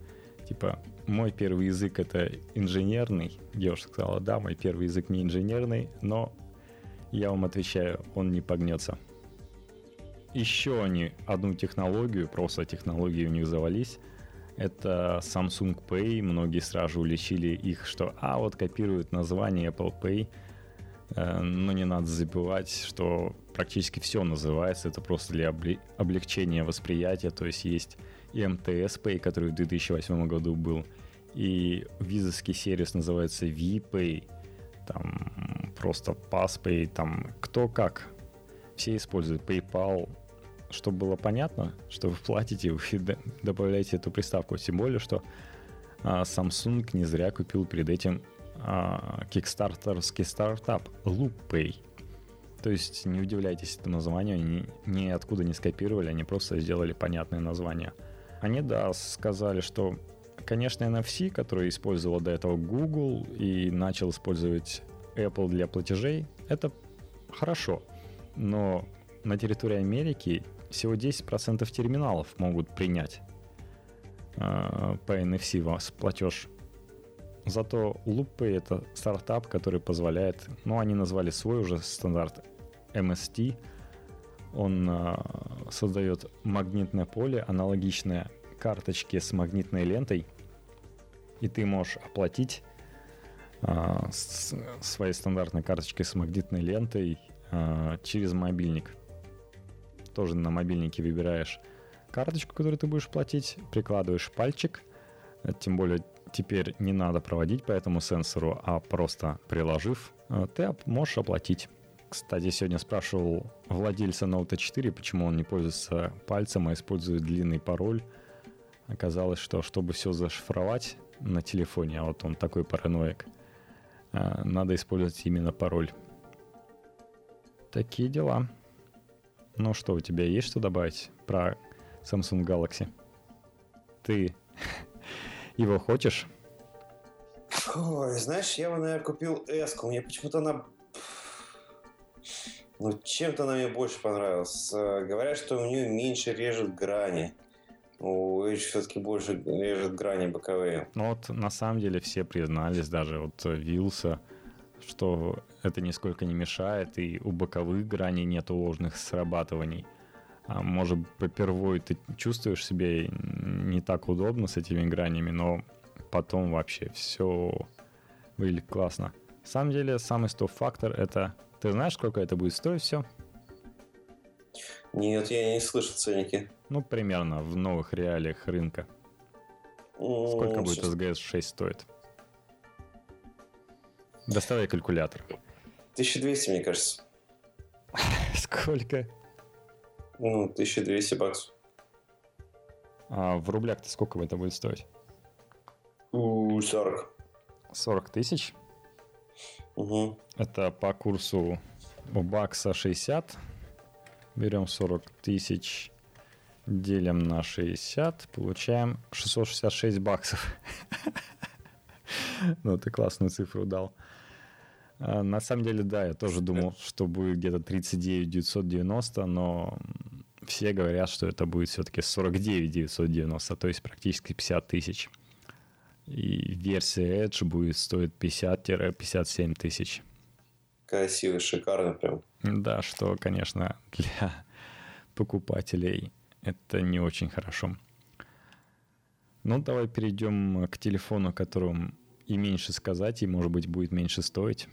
типа мой первый язык это инженерный, девушка сказала, да, мой первый язык не инженерный, но я вам отвечаю, он не погнется. Еще они одну технологию, просто технологии у них завались, это Samsung Pay. Многие сразу уличили их, что а вот копируют название Apple Pay. Э, но не надо забывать, что практически все называется. Это просто для облегчения восприятия. То есть есть и МТС Pay, который в 2008 году был, и визовский сервис называется VPay, там просто PassPay, там кто как. Все используют PayPal, чтобы было понятно, что вы платите, вы добавляете эту приставку. Тем более, что а, Samsung не зря купил перед этим а, кикстартерский стартап LoopPay. То есть не удивляйтесь этому названию, они ни откуда не скопировали, они просто сделали понятное название. Они, да, сказали, что, конечно, NFC, который использовал до этого Google и начал использовать Apple для платежей, это хорошо. Но на территории Америки всего 10% терминалов могут принять э, по NFC вас платеж. Зато LoopPay это стартап, который позволяет, ну они назвали свой уже стандарт MST. Он э, создает магнитное поле, аналогичное карточке с магнитной лентой, и ты можешь оплатить э, с, своей стандартной карточкой с магнитной лентой э, через мобильник тоже на мобильнике выбираешь карточку, которую ты будешь платить, прикладываешь пальчик, тем более теперь не надо проводить по этому сенсору, а просто приложив, э, ты можешь оплатить. Кстати, сегодня спрашивал владельца Note 4, почему он не пользуется пальцем, а использует длинный пароль. Оказалось, что чтобы все зашифровать на телефоне, а вот он такой параноик, надо использовать именно пароль. Такие дела. Ну что, у тебя есть что добавить про Samsung Galaxy? Ты его хочешь? Ой, знаешь, я его, наверное, купил S. Мне почему-то она... Ну, чем-то она мне больше понравилась. Э, говорят, что у нее меньше режет грани. У Edge все-таки больше режет грани боковые. Ну вот на самом деле все признались, даже вот Вилса, что это нисколько не мешает, и у боковых граней нет ложных срабатываний. А может, попервой ты чувствуешь себя не так удобно с этими гранями, но потом вообще все выглядит классно. На самом деле, самый стоп-фактор это... Ты знаешь, сколько это будет стоить все? Нет, я не слышу ценники. Ну, примерно в новых реалиях рынка. Сколько будет SGS 6 стоит? Доставай калькулятор. 1200, мне кажется. Сколько? Ну, 1200 баксов. А в рублях-то сколько это будет стоить? 40. 40 тысяч? Угу. Это по курсу у бакса 60. Берем 40 тысяч, делим на 60, получаем 666 баксов. Ну, ты классную цифру дал. А, на самом деле, да, я тоже думал, что будет где-то 39 990, но все говорят, что это будет все-таки 49 990, то есть практически 50 тысяч. И версия Edge будет стоить 50-57 тысяч. Красиво, шикарно прям. Да, что, конечно, для покупателей это не очень хорошо. Ну, давай перейдем к телефону, о котором и меньше сказать, и, может быть, будет меньше стоить.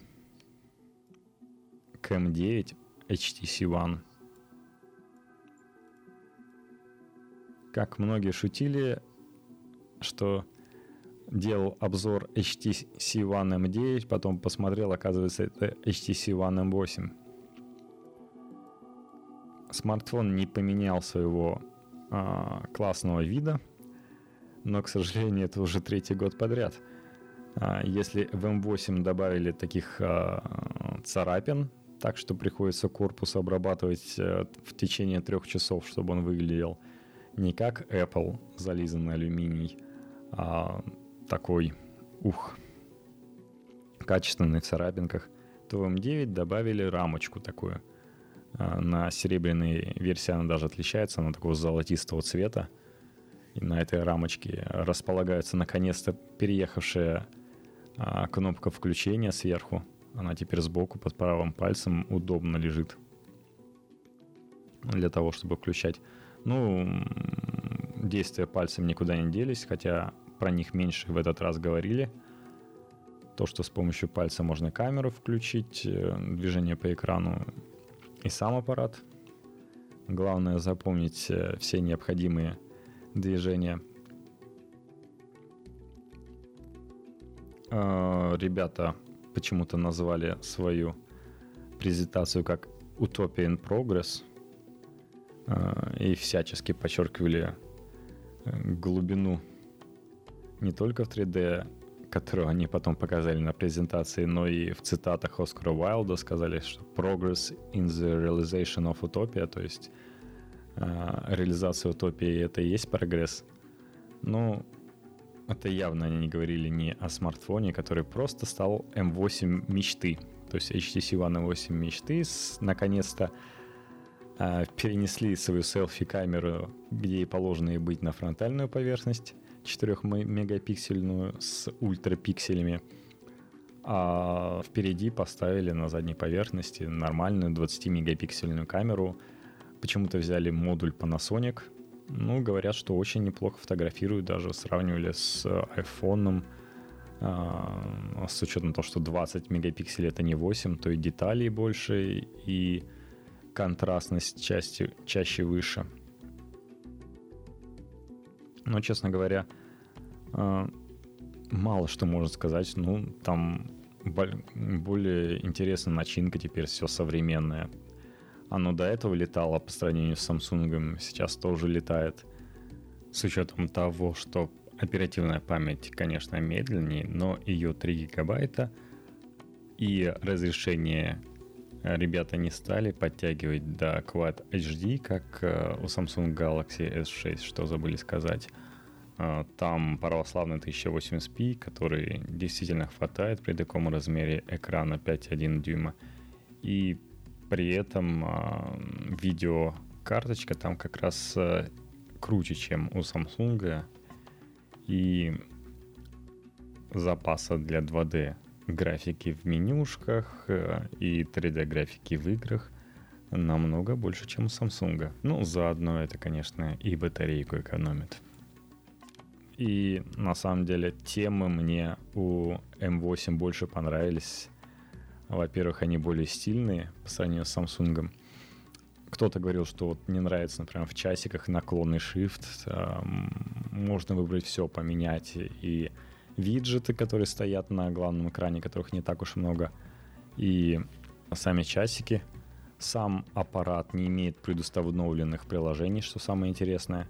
Cam 9 HTC One. Как многие шутили, что делал обзор HTC One M9, потом посмотрел, оказывается, это HTC One M8. Смартфон не поменял своего а, классного вида, но, к сожалению, это уже третий год подряд. А, если в M8 добавили таких а, царапин, так что приходится корпус обрабатывать а, в течение трех часов, чтобы он выглядел не как Apple, зализанный алюминий, а такой, ух, качественных царапинках, то в M9 добавили рамочку такую. А, на серебряной версии она даже отличается, она такого золотистого цвета. И на этой рамочке располагается наконец-то переехавшая а, кнопка включения сверху. Она теперь сбоку под правым пальцем удобно лежит для того, чтобы включать. Ну, действия пальцем никуда не делись, хотя про них меньше в этот раз говорили. То, что с помощью пальца можно камеру включить, э, движение по экрану и сам аппарат. Главное запомнить э, все необходимые движения. Э, ребята почему-то назвали свою презентацию как Utopia in Progress и всячески подчеркивали глубину не только в 3D, которую они потом показали на презентации, но и в цитатах Оскара Уайлда сказали, что progress in the realization of utopia, то есть э, реализация утопии это и есть прогресс. Ну, это явно они не говорили не о смартфоне, который просто стал M8 мечты. То есть HTC One M8 мечты с, наконец-то э, перенесли свою селфи-камеру, где и положено и быть на фронтальную поверхность 4-мегапиксельную с ультрапикселями. А впереди поставили на задней поверхности нормальную 20-мегапиксельную камеру. Почему-то взяли модуль Panasonic. Ну, говорят, что очень неплохо фотографируют, даже сравнивали с iPhone. А, с учетом того, что 20 мегапикселей это не 8, то и деталей больше, и контрастность чаще, чаще выше. Но, честно говоря, а, мало что можно сказать. Ну, там более интересная начинка, теперь все современное. Оно до этого летало по сравнению с Samsung, сейчас тоже летает. С учетом того, что оперативная память, конечно, медленнее, но ее 3 гигабайта и разрешение э, ребята не стали подтягивать до Quad HD, как э, у Samsung Galaxy S6, что забыли сказать. А, там православный 1080p, который действительно хватает при таком размере экрана 5,1 дюйма. И при этом э, видеокарточка там как раз э, круче, чем у Samsung. И запаса для 2D графики в менюшках э, и 3D графики в играх намного больше, чем у Samsung. Ну, заодно это, конечно, и батарейку экономит. И на самом деле темы мне у M8 больше понравились. Во-первых, они более стильные по сравнению с Samsung. Кто-то говорил, что вот не нравится, например, в часиках наклонный shift. Можно выбрать все, поменять и виджеты, которые стоят на главном экране, которых не так уж много, и сами часики. Сам аппарат не имеет предустановленных приложений, что самое интересное.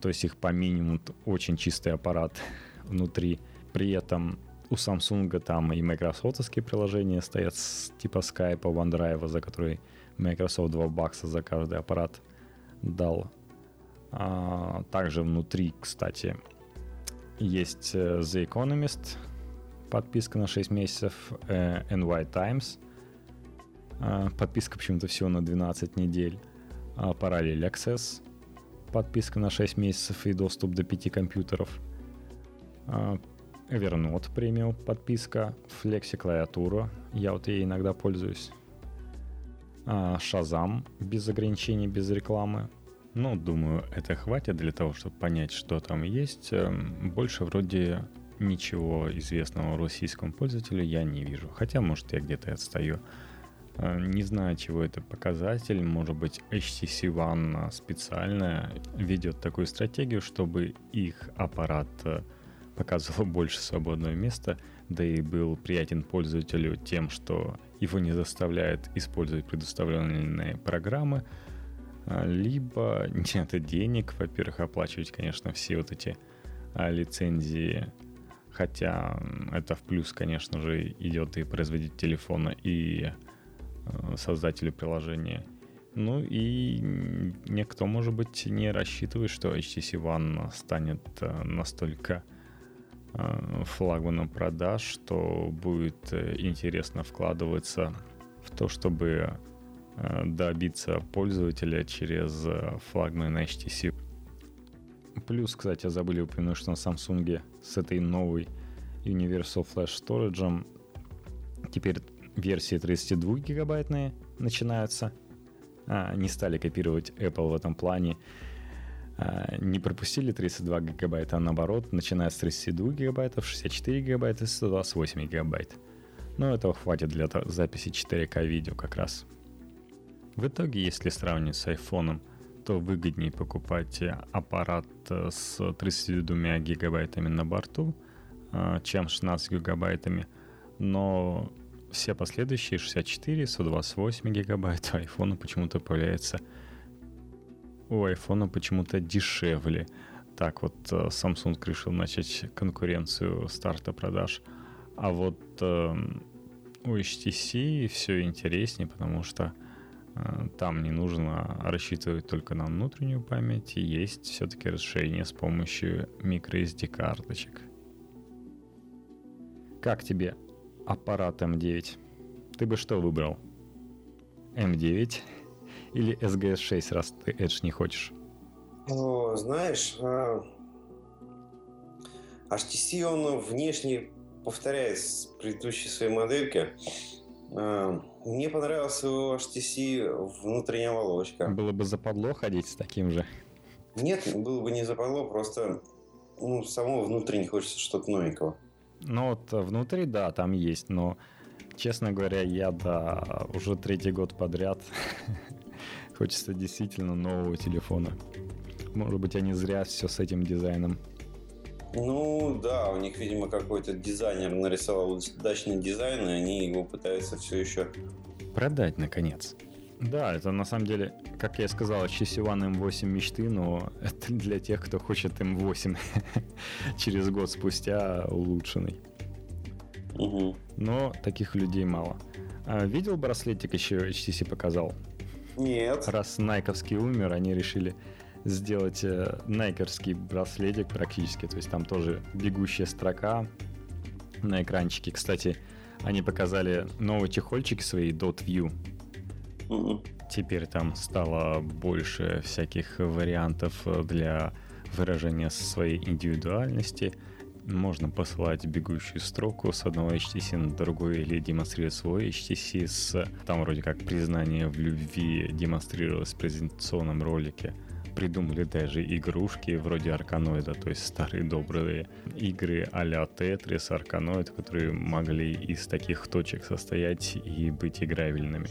То есть их по минимуму очень чистый аппарат внутри. При этом у Samsung там и майкрософтовские приложения стоят типа Skype, OneDrive, за который Microsoft 2 бакса за каждый аппарат дал. А, также внутри, кстати, есть э, The Economist, подписка на 6 месяцев, э, NY Times, а, подписка почему-то всего на 12 недель, а, Parallel Access, подписка на 6 месяцев и доступ до 5 компьютеров, а, Evernote премиум подписка, Flexi клавиатура, я вот ей иногда пользуюсь, Shazam без ограничений, без рекламы, ну, думаю, это хватит для того, чтобы понять, что там есть. Эм, больше вроде ничего известного российскому пользователю я не вижу. Хотя, может, я где-то отстаю. Э, не знаю, чего это показатель. Может быть, HTC One специально ведет такую стратегию, чтобы их аппарат э, показывал больше свободного места, да и был приятен пользователю тем, что его не заставляет использовать предоставленные программы, либо нет денег, во-первых, оплачивать, конечно, все вот эти а, лицензии, хотя это в плюс, конечно же, идет и производитель телефона, и а, создателю приложения. Ну и никто, может быть, не рассчитывает, что HTC One станет настолько флагманом продаж, что будет э, интересно вкладываться в то, чтобы Э, добиться пользователя через э, флагман HTC. Плюс, кстати, забыли упомянуть, что на Samsung с этой новой Universal Flash Storage теперь версии 32 гигабайтные начинаются. А, не стали копировать Apple в этом плане. А, не пропустили 32 гигабайта, а наоборот, начиная с 32 гигабайтов, 64 гигабайта и 128 гигабайт. Но этого хватит для записи 4К видео как раз. В итоге, если сравнивать с iPhone, то выгоднее покупать аппарат э, с 32 гигабайтами на борту, э, чем с 16 гигабайтами. Но все последующие 64, 128 гигабайт у iPhone почему-то появляется у iPhone почему-то дешевле. Так вот э, Samsung решил начать конкуренцию старта продаж. А вот э, у HTC все интереснее, потому что Э, там не нужно рассчитывать только на внутреннюю память, и есть все-таки расширение с помощью microSD карточек. Как тебе аппарат M9? Ты бы что выбрал? M9 или SGS6, раз ты Edge не хочешь? О, знаешь, а... HTC он внешне повторяет предыдущей своей модельки. А, мне понравился у HTC внутренняя оболочка. Было бы западло ходить с таким же. Нет, было бы не западло, просто ну, само внутри не хочется что-то новенького. Ну вот внутри, да, там есть, но, честно говоря, я, да, уже третий год подряд хочется действительно нового телефона. Может быть, они зря все с этим дизайном ну да, у них, видимо, какой-то дизайнер нарисовал удачный дизайн, и они его пытаются все еще продать, наконец. Да, это на самом деле, как я сказал, HTC One M8 мечты, но это для тех, кто хочет M8 через год спустя улучшенный. Угу. Но таких людей мало. А видел браслетик еще HTC показал? Нет. Раз Найковский умер, они решили сделать э, найкерский браслетик практически. То есть там тоже бегущая строка на экранчике. Кстати, они показали новые чехольчики свои Dot View. Теперь там стало больше всяких вариантов для выражения своей индивидуальности. Можно посылать бегущую строку с одного HTC на другой или демонстрировать свой HTC с... Там вроде как признание в любви демонстрировалось в презентационном ролике. Придумали даже игрушки вроде Арканоида, то есть старые добрые игры а-ля Тетрис, Арканоид, которые могли из таких точек состоять и быть играбельными.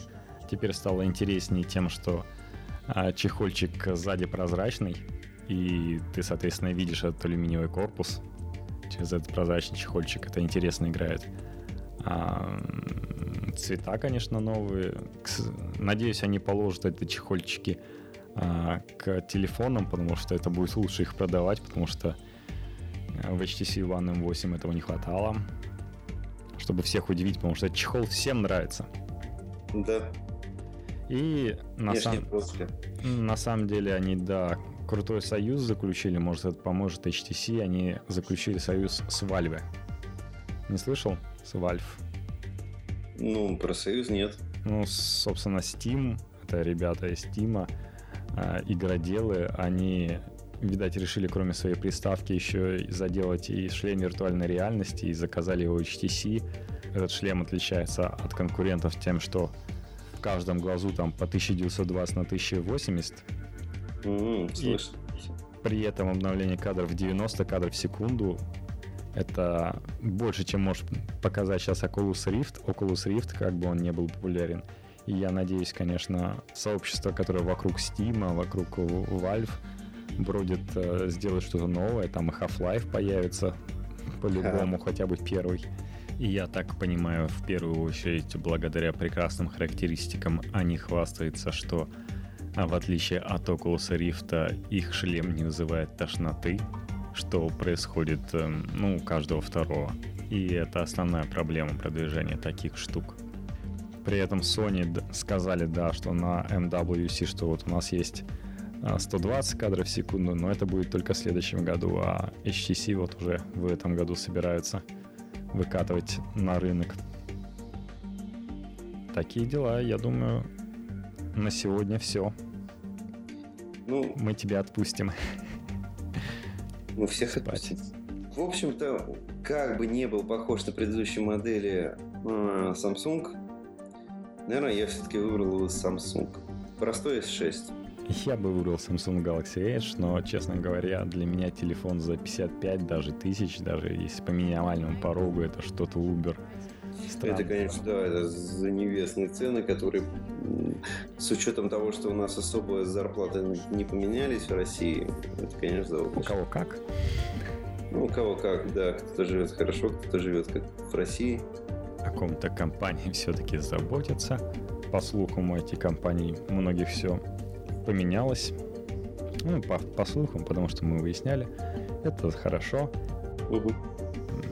Теперь стало интереснее тем, что а, чехольчик сзади прозрачный, и ты, соответственно, видишь этот алюминиевый корпус через этот прозрачный чехольчик. Это интересно играет. А, цвета, конечно, новые. Надеюсь, они положат эти чехольчики к телефонам, потому что это будет лучше их продавать, потому что в HTC One M8 этого не хватало. Чтобы всех удивить, потому что чехол всем нравится. Да. И на, сам... на самом деле они, да, крутой союз заключили, может это поможет HTC, они заключили союз с Valve. Не слышал? С Valve. Ну, про союз нет. Ну, собственно, Steam, это ребята из Steam, э, игроделы, они, видать, решили кроме своей приставки еще заделать и шлем виртуальной реальности, и заказали его HTC. Этот шлем отличается от конкурентов тем, что в каждом глазу там по 1920 на 1080. Mm, и при этом обновление кадров 90 кадров в секунду это больше, чем может показать сейчас Oculus Rift. Oculus Rift, как бы он не был популярен. И я надеюсь, конечно, сообщество, которое вокруг Steam, вокруг Valve, бродит э, сделать что-то новое. Там и Half-Life появится по-любому, хотя бы первый. И я так понимаю, в первую очередь, благодаря прекрасным характеристикам, они хвастаются, что а в отличие от Oculus Rift, их шлем не вызывает тошноты, что происходит эм, ну, у каждого второго. И это основная проблема продвижения таких штук. При этом Sony сказали, да, что на MWC, что вот у нас есть 120 а, кадров в секунду, но это будет только в следующем году, а HTC вот уже в этом году собираются выкатывать на рынок. Такие дела, я думаю, на сегодня все. Ну, мы тебя отпустим. Мы всех отпустим. В общем-то, как бы не был похож на предыдущие модели э, Samsung, наверное, я все-таки выбрал Samsung. Простой S6. Я бы выбрал Samsung Galaxy Edge, но, честно говоря, для меня телефон за 55 даже тысяч, даже если по минимальному порогу, это что-то Uber. Странно. Это, конечно, да, это за невестные цены, которые с учетом того, что у нас особо зарплаты не поменялись в России, это, конечно, да, У кого как? Ну, у кого как, да. Кто-то живет хорошо, кто-то живет как в России. О ком-то компании все-таки заботятся. По слухам, у этих компаний многих все поменялось. Ну, по, по слухам, потому что мы выясняли, это хорошо. Угу.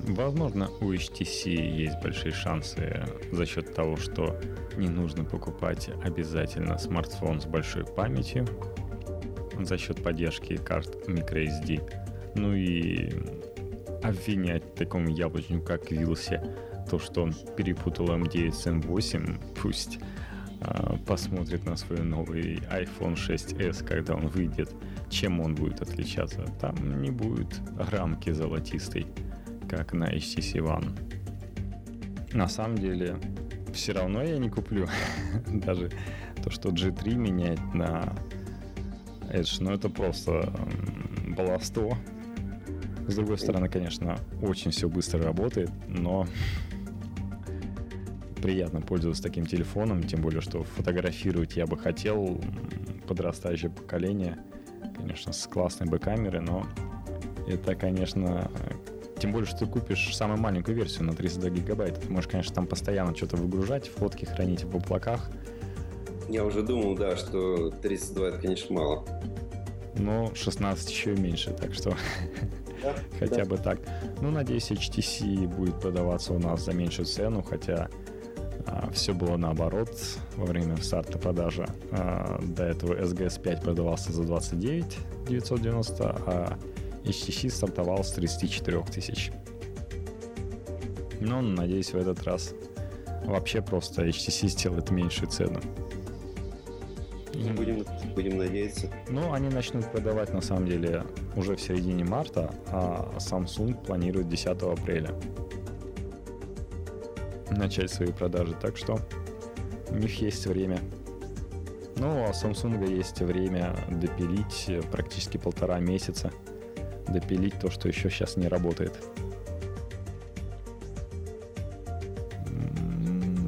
Возможно, у HTC есть большие шансы за счет того, что не нужно покупать обязательно смартфон с большой памятью за счет поддержки карт microSD. Ну и обвинять такому яблочнику, как Вилсе, то, что он перепутал M9 с M8, пусть а, посмотрит на свой новый iPhone 6s, когда он выйдет, чем он будет отличаться. Там не будет рамки золотистой, как на HTC One. На самом деле, все равно я не куплю. Даже то, что G3 менять на Edge, ну это просто баловство. С другой стороны, конечно, очень все быстро работает, но приятно пользоваться таким телефоном, тем более, что фотографировать я бы хотел подрастающее поколение, конечно, с классной бы-камерой, но это, конечно, тем более, что ты купишь самую маленькую версию на 32 гигабайта. Ты можешь, конечно, там постоянно что-то выгружать, фотки хранить в облаках. Я уже думал, да, что 32 это, конечно, мало. Но 16 еще и меньше, так что да, хотя да. бы так. Ну, надеюсь, HTC будет продаваться у нас за меньшую цену, хотя все было наоборот во время старта продажи. А, до этого SGS 5 продавался за 29 990, а HTC стартовал с 34 тысяч. Но, надеюсь, в этот раз вообще просто HTC сделает меньшую цену. Будем, будем надеяться. Ну, они начнут продавать на самом деле уже в середине марта, а Samsung планирует 10 апреля начать свои продажи. Так что у них есть время. Ну, а Samsung есть время допилить практически полтора месяца. Допилить то, что еще сейчас не работает.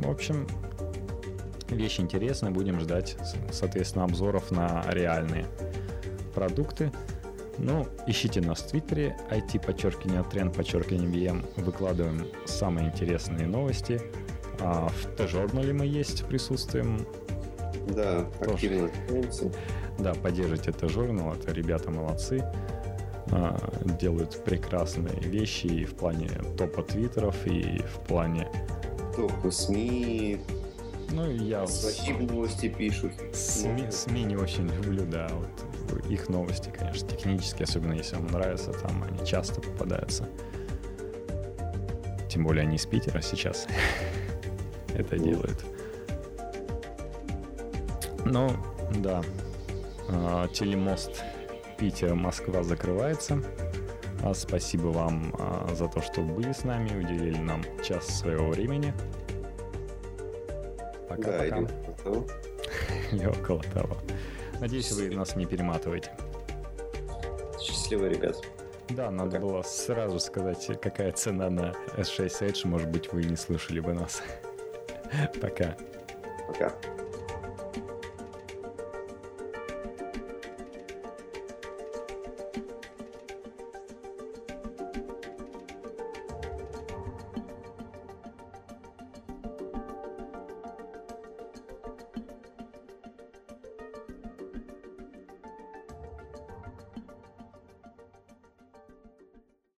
В общем, вещь интересная. Будем ждать, соответственно, обзоров на реальные продукты. Ну, ищите нас в Твиттере, IT подчеркивание тренд подчеркивание VM. Выкладываем самые интересные новости. А в Т-журнале мы есть, присутствуем. Да, активно общаемся. Да, поддержите Т-журнал, это ребята молодцы. А, делают прекрасные вещи и в плане топа твиттеров, и в плане... Топа СМИ, ну, я... Свои новости пишут. СМИ, СМИ не очень люблю, да. Вот их новости, конечно, технические, особенно если вам нравятся, там они часто попадаются. Тем более они из Питера сейчас это делают. Ну, да. А, телемост Питер-Москва закрывается. А спасибо вам а, за то, что были с нами, уделили нам час своего времени. Пока-пока. Да, или того. или около того. Надеюсь, вы нас не перематываете. Счастливо, ребят. Да, надо Пока. было сразу сказать, какая цена на S6 Edge. Может быть, вы не слышали бы нас. Пока. Пока.